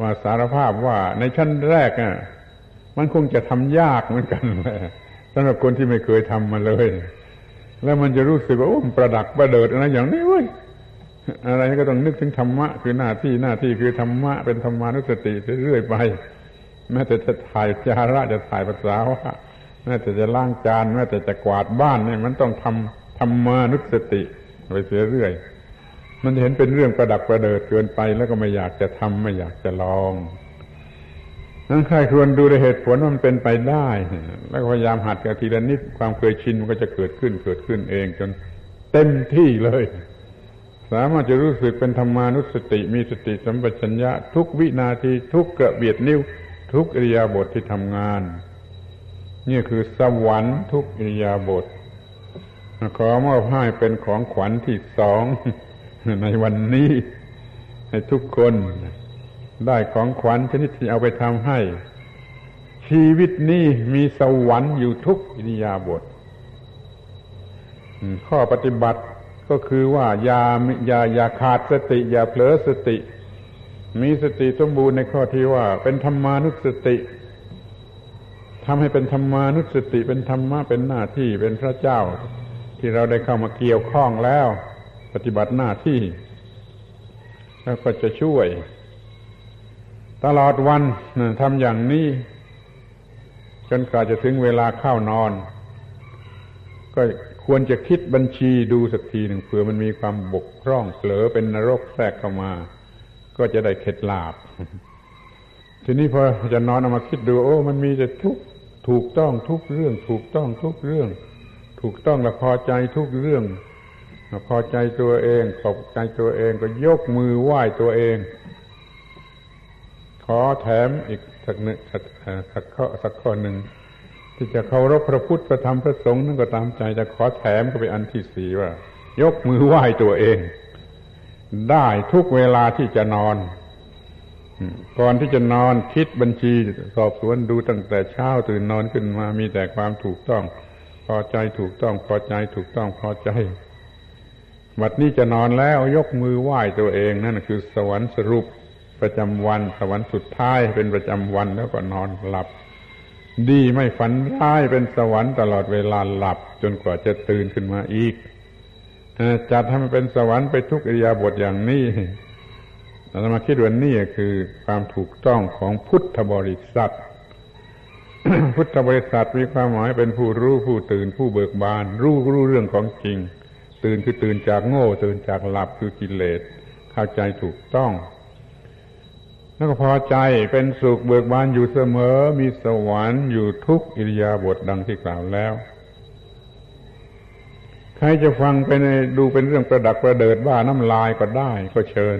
ว่าสารภาพว่าในชั้นแรกอะมันคงจะทำยากเหมือนกันแหละสำหรับคนที่ไม่เคยทำมาเลย แล้วมันจะรู้สึกว่าโอ้ประดักประเดิดอะไรอย่างนี้เว้ยอะไรก็ต้องนึกถึงธรรมะคือหน้าที่หน้าที่คือธรรมะเป็นธรรมานุสติเรื่อยไปแม้แต่จะถ่ายจาระจะถ่ายภาษาว่าแม้แต่จะล้างจานแม้แต่จะกวาดบ้านเนี่ยมันต้องทำธรรมานุสติไปเสียเรื่อย มันเห็นเป็นเรื่องประดักประเดิดเกินไป แล้วก็ไม่อยากจะทำไม่อยากจะลองนั้นใครควรดูในเหตุผลว่ามันเป็นไปได้ แล้วพยายามหัดกันทีละนิดความเคยชินมันก็จะเกิดขึ้นเกิดขึ้นเองจนเต็มที่เลย สามารถจะรู้สึกเป็นธรรมานุสติ มีสติสัมปชัญญะ ทุกวินาทีทุกกระเบียดนิ้ว ทุกอิริยาบถทที่ทำงาน นี่คือสวรรค์ทุกอิริยาบถขอมอบให้เป็นของขวัญที่สอง ในวันนี้ ให้ทุกคนได้ของขวัญชนิดที่เอาไปทำให้ ชีวิตนี้มีสวรรค์อยู่ทุกอิริยาบถข้อปฏิบัติก็คือว่าอย่าอย่าอย่าขาดสติ อย่าเผลอสติ มีสติสมบูรณ์ในข้อที่ว่า เป็นธรรมานุสติทำให้เป็นธรรมานุสติเป็นธรรมะเป็นหน้าที่เป็นพระเจ้า ที่เราได้เข้ามาเกี่ยวข้องแล้ว ปฏิบัติหน้าที่ แล้วก็จะช่วย ตลอดวันทำอย่างนี้ จนกว่าจะถึงเวลาเข้านอน ก็ควรจะคิดบัญชีดูสักทีหนึ่งเผื่อมันมีความบกพร่องเผลอเป็นนรกแทรกเข้ามา ก็จะได้เข็ดลาบ ทีนี้พอจะนอนเอามาคิดดู โอ้ มันมีแต่ทุกถูกต้องทุกเรื่อง ถูกต้องทุกเรื่อง ถูกต้องและพอใจทุกเรื่อง พอใจตัวเองขอบใจตัวเองก็ยกมือไหว้ตัวเอง ขอแถมอีกสักหนึ่งสักข้อสักข้อหนึ่งที่จะเคารพพระพุทธพระธรรมพระสงฆ์นั่นก็ตามใจจะขอแถมก็ไปอันที่สี่ว่า ยกมือไหว้ตัวเอง ได้ทุกเวลาที่จะนอนก่อนที่จะนอนคิดบัญชีสอบสวนดูตั้งแต่เช้าตื่นนอนขึ้นมามีแต่ความถูกต้อง พอใจถูกต้อง พอใจถูกต้องพอใจ บัดนี้จะนอนแล้วยกมือไหว้ตัวเองนั่นคือสวรรค์สรุปประจำวัน สวรรค์สุดท้ายเป็นประจำวันแล้วก็นอนหลับ ดีไม่ฝันร้ายเป็นสวรรค์ตลอดเวลาหลับ จนกว่าจะตื่นขึ้นมาอีกจัดให้มันเป็นสวรรค์ไปทุกอิยาบถอย่างนี้เรามาคิดว่านี่คือความถูกต้องของพุทธบริษัท พุทธบริษัทมีความหมายเป็นผู้รู้ผู้ตื่นผู้เบิกบาน รู้รู้เรื่องของจริง ตื่นคือตื่นจากโง่ ตื่นจากหลับคือกิเลสเข้าใจถูกต้อง แล้วก็พอใจเป็นสุขเบิกบานอยู่เสมอ มีสวรรค์อยู่ทุกอิริยาบถดังที่กล่าวแล้ว ใครจะฟังไปในดูเป็นเรื่องประดักประเดิดบ้าน้ำลายก็ได้ก็เชิญ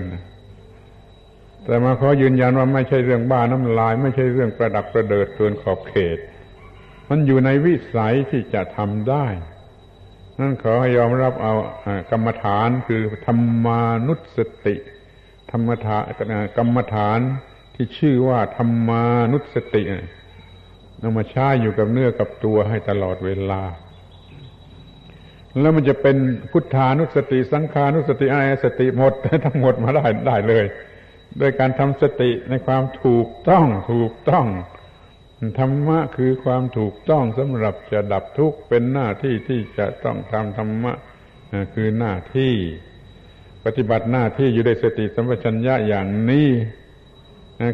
แต่มาขอยืนยันว่าไม่ใช่เรื่องบ้าน้ำลาย ไม่ใช่เรื่องประดักประเดิดเกินขอบเขต มันอยู่ในวิสัยที่จะทำได้ นั่นขอให้ยอมรับเอากรรมฐานคือธรรมานุสติ ธรรมฐานกรรมฐานที่ชื่อว่าธรรมานุสตินำมาใช้อยู่กับเนื้อกับตัวให้ตลอดเวลา แล้วมันจะเป็นพุทธานุสติ สังขานุสติอาสติหมดทั้งหมดมาได้ได้เลย โดยการทำสติในความถูกต้องถูกต้อง ธรรมะคือความถูกต้องสำหรับจะดับทุกข์เป็นหน้าที่ที่จะต้องทำธรรมะคือหน้าที่ ปฏิบัติหน้าที่อยู่ในสติสัมปชัญญะอย่างนี้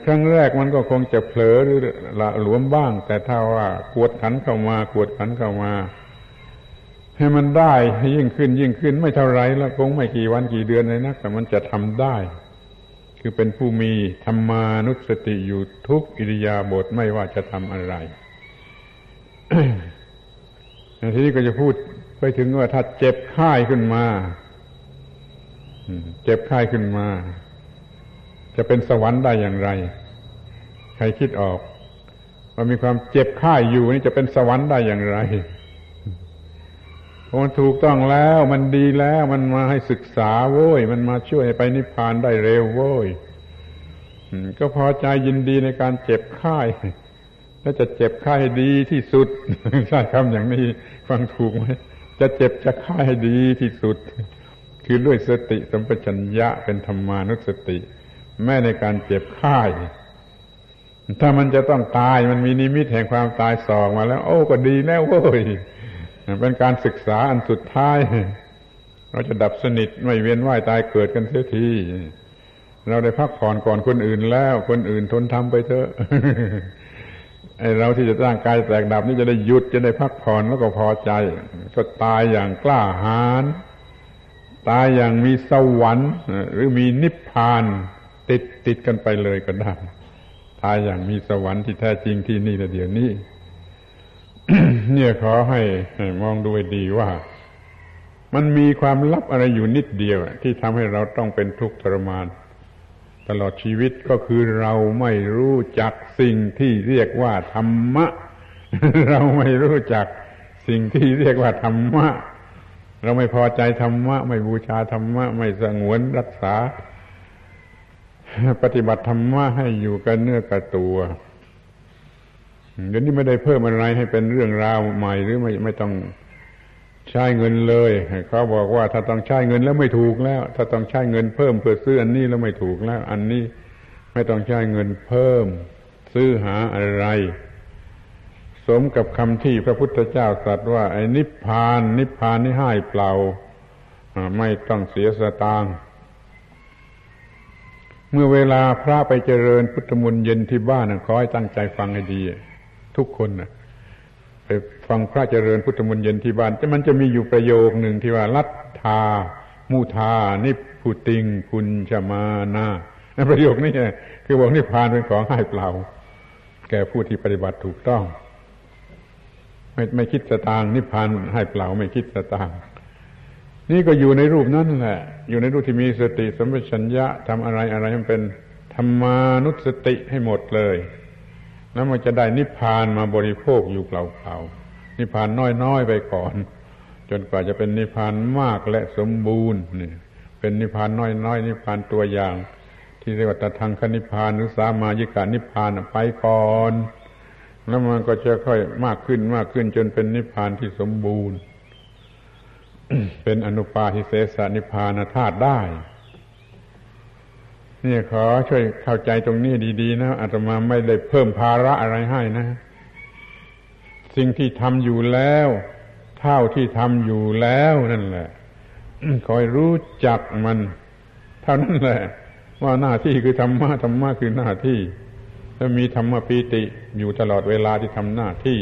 ครั้งแรกมันก็คงจะเผลอหรือละหลวมบ้าง แต่ถ้าว่ากวดขันเข้ามากวดขันเข้ามา ให้มันได้ยิ่งขึ้นยิ่งขึ้นไม่เท่าไรแล้วคงไม่กี่วันกี่เดือนเลยนะแต่มันจะทำได้ คือเป็นผู้มีธรรมานุสติอยู่ทุกอิริยาบถไม่ว่าจะทำอะไรทีนี้ก็จะพูดไปถึงว่าถ้าเจ็บไข้ขึ้นมาเจ็บไข้ขึ้นมา จะเป็นสวรรค์ได้อย่างไร ใครคิดออกว่ามีความเจ็บไข้อยู่นี่จะเป็นสวรรค์ได้อย่างไร มันถูกต้องแล้วมันดีแล้วมันมาให้ศึกษาโว้ย มันมาช่วยให้ไปนิพพานได้เร็วโว้ยก็พอใจยินดีในการเจ็บไข้แล้วจะเจ็บไข้ดีที่สุดใช่คำอย่างนี้ ฟังถูกไหมจะเจ็บจะไข้ดีที่สุด คือด้วยสติสัมปชัญญะเป็นธรรมานุสติ แม้ในการเจ็บไข้ถ้ามันจะต้องตายมันมีนิมิตแห่งความตายสองมาแล้ว โอ้ก็ดีแล้วเว้ย เป็นการศึกษาอันสุดท้าย เราจะดับสนิทไม่เวียนว่ายตายเกิดกันเสียทีเราได้พักผ่อนก่อนคนอื่นแล้ว คนอื่นทนทำไปเถอะไอเราที่จะร่างกายแตกดับนี่จะได้หยุดจะได้พักผ่อนแล้วก็พอใจ ก็ตายอย่างกล้าหาญตายอย่างมีสวรรค์หรือมีนิพพาน ติดติดกันไปเลยก็ได้ตายอย่างมีสวรรค์ที่แท้จริงที่นี่แต่เดี๋ยวนี้ เนี่ยขอให้มองดูให้ดีว่า มันมีความลับอะไรอยู่นิดเดียวที่ทำให้เราต้องเป็นทุกข์ทรมาน ตลอดชีวิตก็คือเราไม่รู้จักสิ่งที่เรียกว่าธรรมะ เราไม่รู้จักสิ่งที่เรียกว่าธรรมะ เราไม่พอใจธรรมะ ไม่บูชาธรรมะ ไม่สงวนรักษา ปฏิบัติธรรมะให้อยู่กันเนื้อกับตัว เดี๋ยวนี้ไม่ได้เพิ่มอะไรให้เป็นเรื่องราวใหม่หรือไม่ไม่ต้องใช้เงินเลยเขาบอกว่าถ้าต้องใช้เงินแล้วไม่ถูกแล้ว ถ้าต้องใช้เงินเพิ่มเพื่อซื้ออันนี้แล้วไม่ถูกแล้ว อันนี้ไม่ต้องใช้เงินเพิ่ม ซื้อหาอะไร สมกับคำที่พระพุทธเจ้าตรัสว่า ไอ้นิพพาน นิพพานนี่ให้เปล่าไม่ต้องเสียสตางค์เมื่อเวลาพระไปเจริญพุทธมนต์เย็นที่บ้านขอให้ตั้งใจฟังให้ดี ทุกคนนะไปฟังพระเจริญพุทธมนต์เย็นที่บ้านจะมันจะมีอยู่ประโยคหนึ่งที่ว่า ลัทธามุทานิพุติงคุณชมานาประโยคนี้คือบอกนิพพานเป็นของให้เปล่า แก่ผู้ที่ปฏิบัติถูกต้อง ไม่ไม่คิดสตางนิพพานให้เปล่าไม่คิดสตางนี่ก็อยู่ในรูปนั้นแหละ อยู่ในรูปที่มีสติสัมปชัญญะทำอะไรอะไรมันเป็นธรรมานุสติให้หมดเลย แล้วมันจะได้นิพพานมาบริโภคอยู่เปล่าๆนิพพานน้อยๆไปก่อน จนกว่าจะเป็นนิพพานมากและสมบูรณ์นี่เป็นนิพพานน้อยๆนิพพานตัวอย่าง ที่เรียกว่าตทางคนิพพานหรือสามายิกานิพพานไปก่อน แล้วมันก็จะค่อยมากขึ้นมากขึ้น จนเป็นนิพพานที่สมบูรณ์ เป็นอนุปาทิเสสนิพพานธาตุได้ นี่ขอช่วยเข้าใจตรงนี้ดี ๆ นะอาตมาไม่ได้เพิ่มภาระอะไรให้นะ สิ่งที่ทำอยู่แล้ว เท่าที่ทำอยู่แล้วนั่นแหละคอยรู้จักมัน เท่านั้นแหละ ว่าหน้าที่คือธรรมะธรรมะคือหน้าที่ ถ้ามีธรรมปีติอยู่ตลอดเวลาที่ทำหน้าที่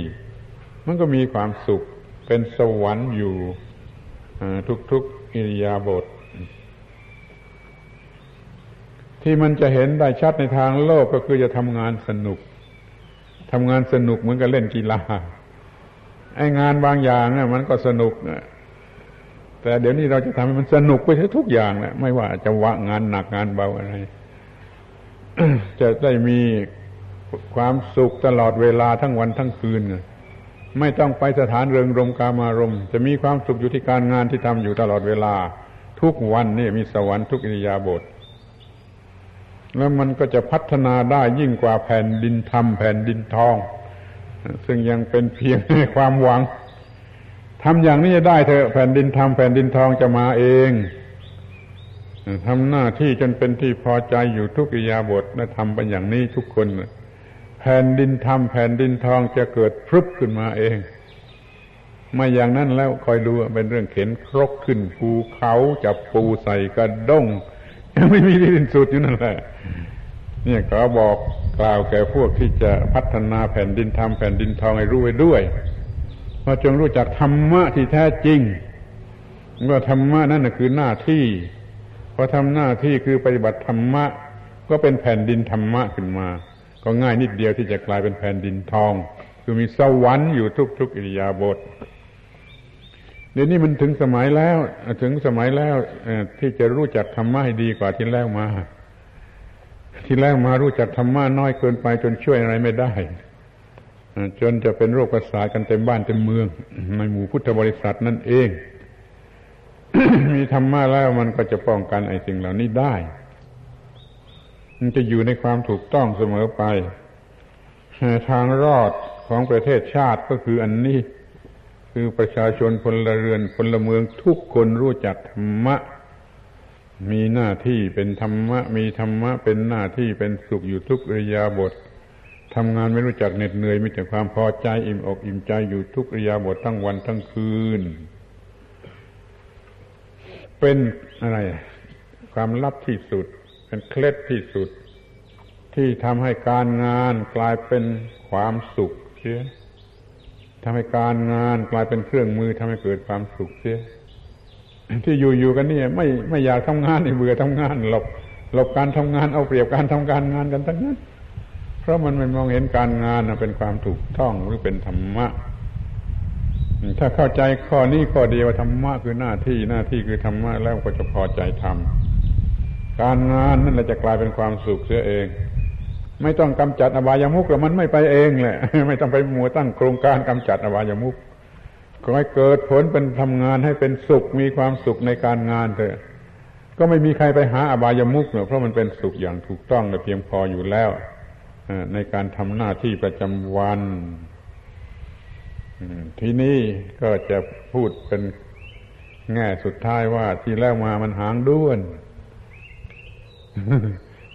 มันก็มีความสุขเป็นสวรรค์อยู่ทุกๆอิริยาบถ ที่มันจะเห็นได้ชัดในทางโลกก็คือจะทำงานสนุกทำงานสนุกเหมือนกับเล่นกีฬาไอ้งานบางอย่างเนี่ยมันก็สนุกแต่เดี๋ยวนี้เราจะทำให้มันสนุกไปทุกอย่างแหละไม่ว่าจะวะงานหนักงานเบาอะไร จะได้มีความสุขตลอดเวลาทั้งวันทั้งคืนไม่ต้องไปสถานเริงรมกามารมจะมีความสุขอยู่ที่การงานที่ทำอยู่ตลอดเวลา ทุกวันนี่มีสวรรค์ทุกอิริยาบถ แล้วมันก็จะพัฒนาได้ยิ่งกว่าแผ่นดินทำแผ่นดินทอง ซึ่งยังเป็นเพียงความหวังทำอย่างนี้จะได้เถอะแผ่นดินทำแผ่นดินทองจะมาเองทำหน้าที่จนเป็นที่พอใจอยู่ทุกอิยาบทและทำไปอย่างนี้ทุกคนแผ่นดินทำแผ่นดินทองจะเกิดพรึบขึ้นมาเองไม่อย่างนั้นแล้วคอยดูเป็นเรื่องเข็นครกขึ้นภูเขาจับปูใส่กระด้ง ไม่มีที่สิ้นสุดอยู่นั่นแหละเนี่ยก็บอกกล่าวแก่พวกที่จะพัฒนาแผ่นดินทำแผ่นดินทองให้รู้ไว้ด้วยว่าจงรู้จักธรรมะที่แท้จริงว่าธรรมะนั่นคือหน้าที่พอทำหน้าที่คือปฏิบัติธรรมะ ก็เป็นแผ่นดินธรรมะขึ้นมา ก็ง่ายนิดเดียวที่จะกลายเป็นแผ่นดินทอง คือมีสวรรค์อยู่ทุกๆอิริยาบถ ดี๋ยวนี้มันถึงสมัยแล้ว ถึงสมัยแล้วที่จะรู้จักธรรมะให้ดีกว่าที่แล้วมา ที่แล้วมารู้จักธรรมะน้อยเกินไปจนช่วยอะไรไม่ได้จนจะเป็นโรคประสาทกันเต็มบ้านเต็มเมือง ในหมู่พุทธบริษัทนั่นเอง มีธรรมะแล้วมันก็จะป้องกันไอ้สิ่งเหล่านี้ได้ มันจะอยู่ในความถูกต้องเสมอไป ทางรอดของประเทศชาติก็คืออันนี้ คือประชาชนพลเรือนพลเมืองทุกคนรู้จักธรรมะ มีหน้าที่เป็นธรรมะ มีธรรมะเป็นหน้าที่เป็นสุขอยู่ทุกริยาบททำงานไม่รู้จักเหน็ดเหนื่อยมีแต่ความพอใจอิ่มอกอิ่มใจอยู่ทุกริยาบททั้งวันทั้งคืน เป็นอะไร ความลับที่สุด เป็นเคล็ดที่สุด ที่ทำให้การงานกลายเป็นความสุขเสีย ทำให้การงานกลายเป็นเครื่องมือทำให้เกิดความสุขเสียที่อยู่ๆกันนี่ไม่ไม่อยากทำงานเบื่อทำงานหลบหลบการทำงานเอาเปรียบการทำการงานกันทั้งนั้น เพราะมันไม่มองเห็นการงานเป็นความถูกต้องหรือเป็นธรรมะ ถ้าเข้าใจข้อนี้ข้อเดียวธรรมะคือหน้าที่หน้าที่คือธรรมะแล้วก็จะพอใจทำการงานนั่นแหละจะกลายเป็นความสุขเสียเอง ไม่ต้องกำจัดอบายามุกแล้วมันไม่ไปเองแหละไม่ต้องไปมัวตั้งโครงการกำจัดอบายามุกขอให้เกิดผลเป็นทำงานให้เป็นสุขมีความสุขในการงานเถอะก็ไม่มีใครไปหาอบายามุกเนอะเพราะมันเป็นสุขอย่างถูกต้องและเพียงพออยู่แล้วในการทำหน้าที่ประจำวันที่นี่ก็จะพูดเป็นแง่สุดท้ายว่าที่แล้วมามันหางด้วน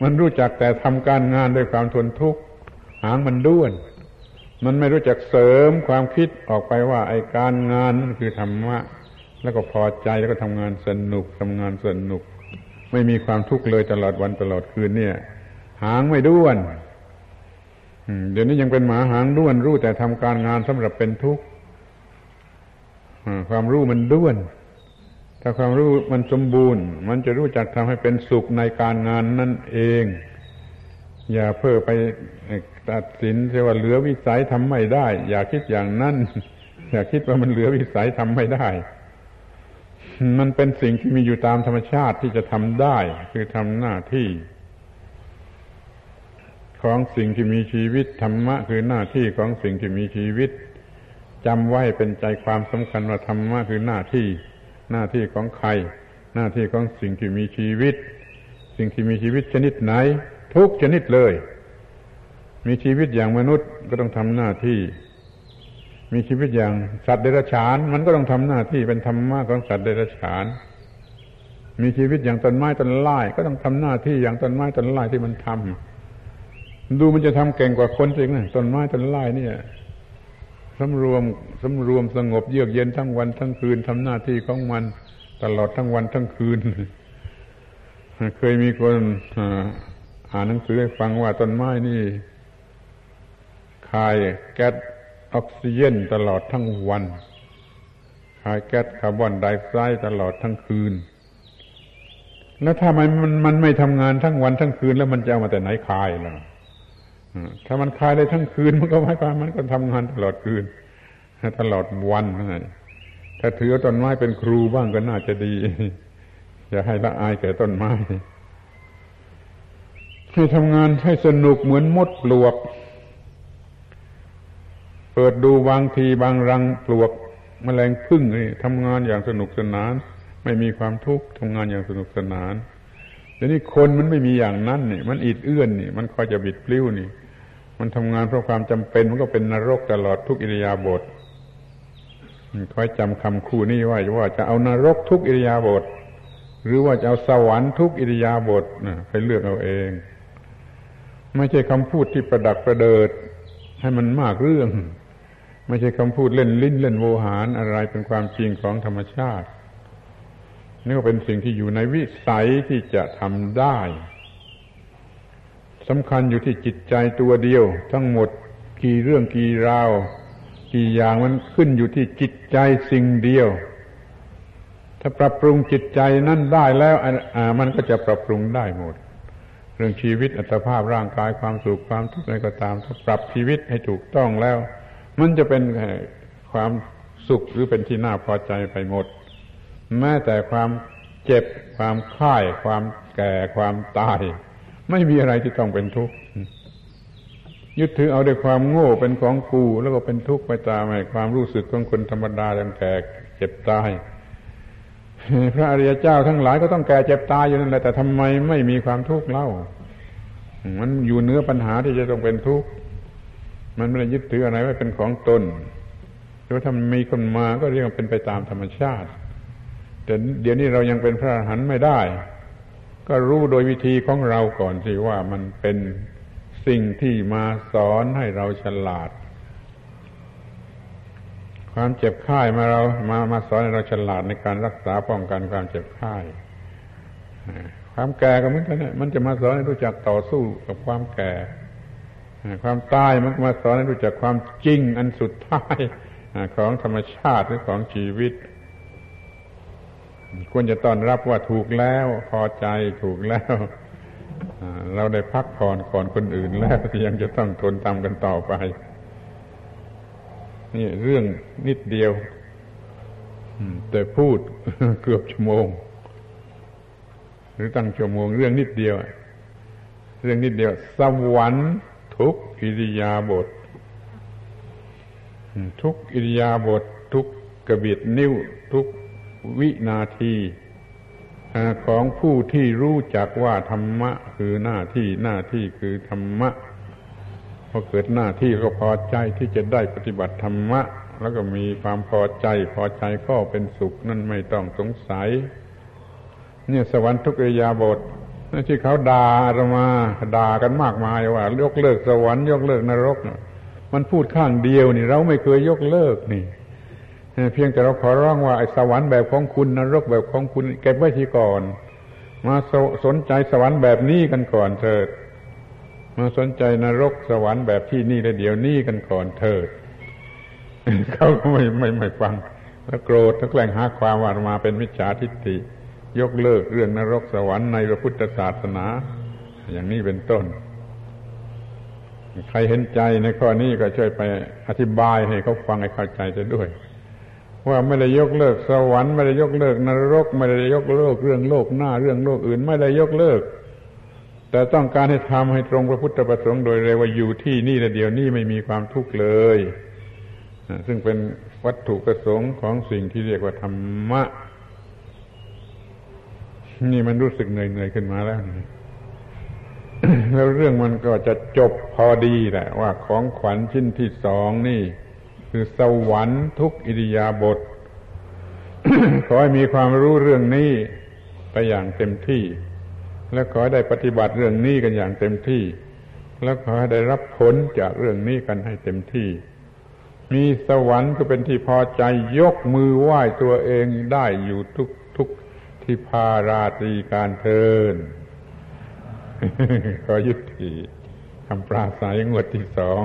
มันรู้จักแต่ทำการงานด้วยความทนทุกข์หางมันด้วน มันไม่รู้จักเสริมความคิดออกไปว่าไอ้การงานนั่นคือธรรมะ แล้วก็พอใจแล้วก็ทำงานสนุกทำงานสนุก ไม่มีความทุกข์เลยตลอดวันตลอดคืนเนี่ย หางไม่ด้วนเดี๋ยวนี้ยังเป็นหมาหางด้วนรู้แต่ทำการงานสำหรับเป็นทุกข์ความรู้มันด้วน ถ้าความรู้มันสมบูรณ์ มันจะรู้จักทำให้เป็นสุขในการงานนั่นเอง อย่าเพ้อไปตัดสินเสียว่าเหลือวิสัยทำไม่ได้ อย่าคิดอย่างนั้น อย่าคิดว่ามันเหลือวิสัยทำไม่ได้ มันเป็นสิ่งที่มีอยู่ตามธรรมชาติที่จะทำได้ คือทำหน้าที่ ของสิ่งที่มีชีวิตธรรมะคือหน้าที่ของสิ่งที่มีชีวิตจำไว้เป็นใจความสำคัญว่าธรรมะคือหน้าที่ หน้าที่ของใคร หน้าที่ของสิ่งที่มีชีวิต สิ่งที่มีชีวิตชนิดไหน ทุกชนิดเลย มีชีวิตอย่างมนุษย์ก็ต้องทำหน้าที่ มีชีวิตอย่างสัตว์เดรัจฉาน มันก็ต้องทำหน้าที่เป็นธรรมะของสัตว์เดรัจฉาน มีชีวิตอย่างต้นไม้ต้นไม้ก็ต้องทำหน้าที่อย่างต้นไม้ต้นไม้ที่มันทำดูมันจะทำเก่งกว่าคนจริงนะต้นไม้ต้นไม้เนี่ย สำรวมสำรวมสงบเยือกเย็นทั้งวันทั้งคืนทำหน้าที่ของมัน ตลอดทั้งวันทั้งคืน เคยมีคนอ่านหนังสือให้ฟังว่าต้นไม้นี่คายแก๊สออกซิเจนตลอดทั้งวันคายแก๊สคาร์บอนไดออกไซด์ตลอดทั้งคืน แล้วถ้ามันมันมันไม่ทำงานทั้งวันทั้งคืน แล้วมันจะเอามาแต่ไหนคายล่ะ ถ้ามันคลายได้ทั้งคืนมันก็ไม่ความมันก็ทำงานตลอดคืนตลอดวันนั่นถ้าถือต้นไม้เป็นครูบ้างก็น่าจะดี อย่าให้ละอายแก่ต้นไม้ให้ทำงานให้สนุกเหมือนมดปลวก เปิดดูบางทีบางรังปลวกมแมลงพึ่งนี่ทำงานอย่างสนุกสนาน ไม่มีความทุกข์ทำงานอย่างสนุกสนานแต่นี่คนมันไม่มีอย่างนั้นนี่มันอิดเอื้อนนี่ มันคอยจะบิดปลิ้วนี่ มันทำงานเพราะความจำเป็นมันก็เป็นนรกตลอดทุกอิริยาบถคอยจำคำคู่นี้ไว้ว่าจะเอานรกทุกอิริยาบถหรือว่าจะเอาสวรรค์ทุกอิริยาบถนะไปเลือกเอาเอง ไม่ใช่คำพูดที่ประดักประเดิด ให้มันมากเรื่อง ไม่ใช่คำพูดเล่นลิ้นเล่นโวหารอะไรเป็นความจริงของธรรมชาตินี่ก็เป็นสิ่งที่อยู่ในวิสัยที่จะทำได้ สำคัญอยู่ที่จิตใจตัวเดียว ทั้งหมดกี่เรื่องกี่ราว กี่อย่างมันขึ้นอยู่ที่จิตใจสิ่งเดียว ถ้าปรับปรุงจิตใจนั่นได้แล้วมันก็จะปรับปรุงได้หมด เรื่องชีวิตอัตภาพร่างกายความสุขความทุกข์อะไรก็ตาม ถ้าปรับชีวิตให้ถูกต้องแล้ว มันจะเป็นความสุขหรือเป็นที่น่าพอใจไปหมด แม้แต่ความเจ็บความค่าย ความแก่ความตาย ไม่มีอะไรที่ต้องเป็นทุกข์ยึดถือเอาด้วยความโง่เป็นของกูแล้วก็เป็นทุกข์ไปตามไอ้ความรู้สึกของคนธรรมดาอย่างแก่เจ็บตายพระอริยเจ้าทั้งหลายก็ต้องแก่เจ็บตายอยู่นั่นแหละแต่ทำไมไม่มีความทุกข์เล่า มันอยู่เนื้อปัญหาที่จะต้องเป็นทุกข์มันไม่ได้ยึดถืออะไรไว้เป็นของตนหรือถ้ามันมีคนมาก็เรียกว่าเป็นไปตามธรรมชาติ แต่เดี๋ยวนี้เรายังเป็นพระอรหันต์ไม่ได้ ก็รู้โดยวิธีของเราก่อนสิว่ามันเป็นสิ่งที่มาสอนให้เราฉลาด ความเจ็บไข้มาเรามามาสอนให้เราฉลาดในการรักษาป้องกันความเจ็บไข้ความแก่ก็เหมือนกันมันจะมาสอนให้รู้จักต่อสู้กับความแก่ ความตายมันมาสอนให้รู้จักความจริงอันสุดท้ายของธรรมชาติหรือของชีวิต ควรจะต้อนรับว่าถูกแล้ว พอใจถูกแล้วเราได้พักผ่อนก่อนคนอื่นแล้วยังจะต้องทนทำกันต่อไป นี่เรื่องนิดเดียวแต่พูดเกือบชั่วโมง หรือตั้งชั่วโมง เรื่องนิดเดียวเรื่องนิดเดียว สวรรค์ทุกอิริยาบถทุกอิริยาบถทุกกระบิดนิ้วทุก วินาทีของผู้ที่รู้จักว่าธรรมะคือหน้าที่หน้าที่คือธรรมะพอเกิดหน้าที่ก็พอใจที่จะได้ปฏิบัติธรรมะ แล้วก็มีความพอใจพอใจก็เป็นสุขนั่นไม่ต้องสงสัย เนี่ยสวรรค์ทุกอยาบทที่เขาด่าเรามาด่ากันมากมายว่า ยกเลิกสวรรค์ยกเลิกนรกมันพูดข้างเดียวนี่ เราไม่เคยยกเลิกนี่ เพียงแต่เราขอร้องว่าไอ้สวรรค์แบบของคุณนรกแบบของคุณเก็บไว้ทีก่อน มาสสนใจสวรรค์แบบนี้กันก่อนเถิด มาสนใจนรกสวรรค์แบบที่นี่และเดี๋ยวนี้กันก่อนเถิดเขาก็ไม่ไม่ไม่ฟัง แล้วโกรธแล้วแกล้งหาความว่ามาเป็นมิจฉาทิฏฐิ ยกเลิกเรื่องนรกสวรรค์ในพระพุทธศาสนา อย่างนี้เป็นต้น ใครเห็นใจในข้อนี้ก็ช่วยไปอธิบายให้เขาฟังให้เข้าใจจะด้วย ว่าไม่ได้ยกเลิกสวรรค์ไม่ได้ยกเลิกนรก ไม่ได้ยกเลิกเรื่องโลกหน้าเรื่องโลกอื่น ไม่ได้ยกเลิก แต่ต้องการให้ทำให้ตรงพระพุทธประสงค์โดยเร็วว่าอยู่ที่นี่และเดี๋ยวนี้ไม่มีความทุกข์เลยซึ่งเป็นวัตถุประสงค์ของสิ่งที่เรียกว่าธรรมะ นี่มันรู้สึกเหนื่อยๆขึ้นมาแล้วแล้วเรื่องมันก็จะจบพอดีแหละว่าของขวัญชิ้นที่สองนี่ คือสวรรค์ทุกอิริยาบถขอให้มีความรู้เรื่องนี้ไปอย่างเต็มที่ และขอให้ได้ปฏิบัติเรื่องนี้กันอย่างเต็มที่ แล้วขอให้ได้รับผลจากเรื่องนี้กันให้เต็มที่ มีสวรรค์ก็เป็นที่พอใจยกมือไหว้ตัวเองได้อยู่ทุกทุกที่พาราตรีการเทินขอยุติคำปราศัยงวดที่สอง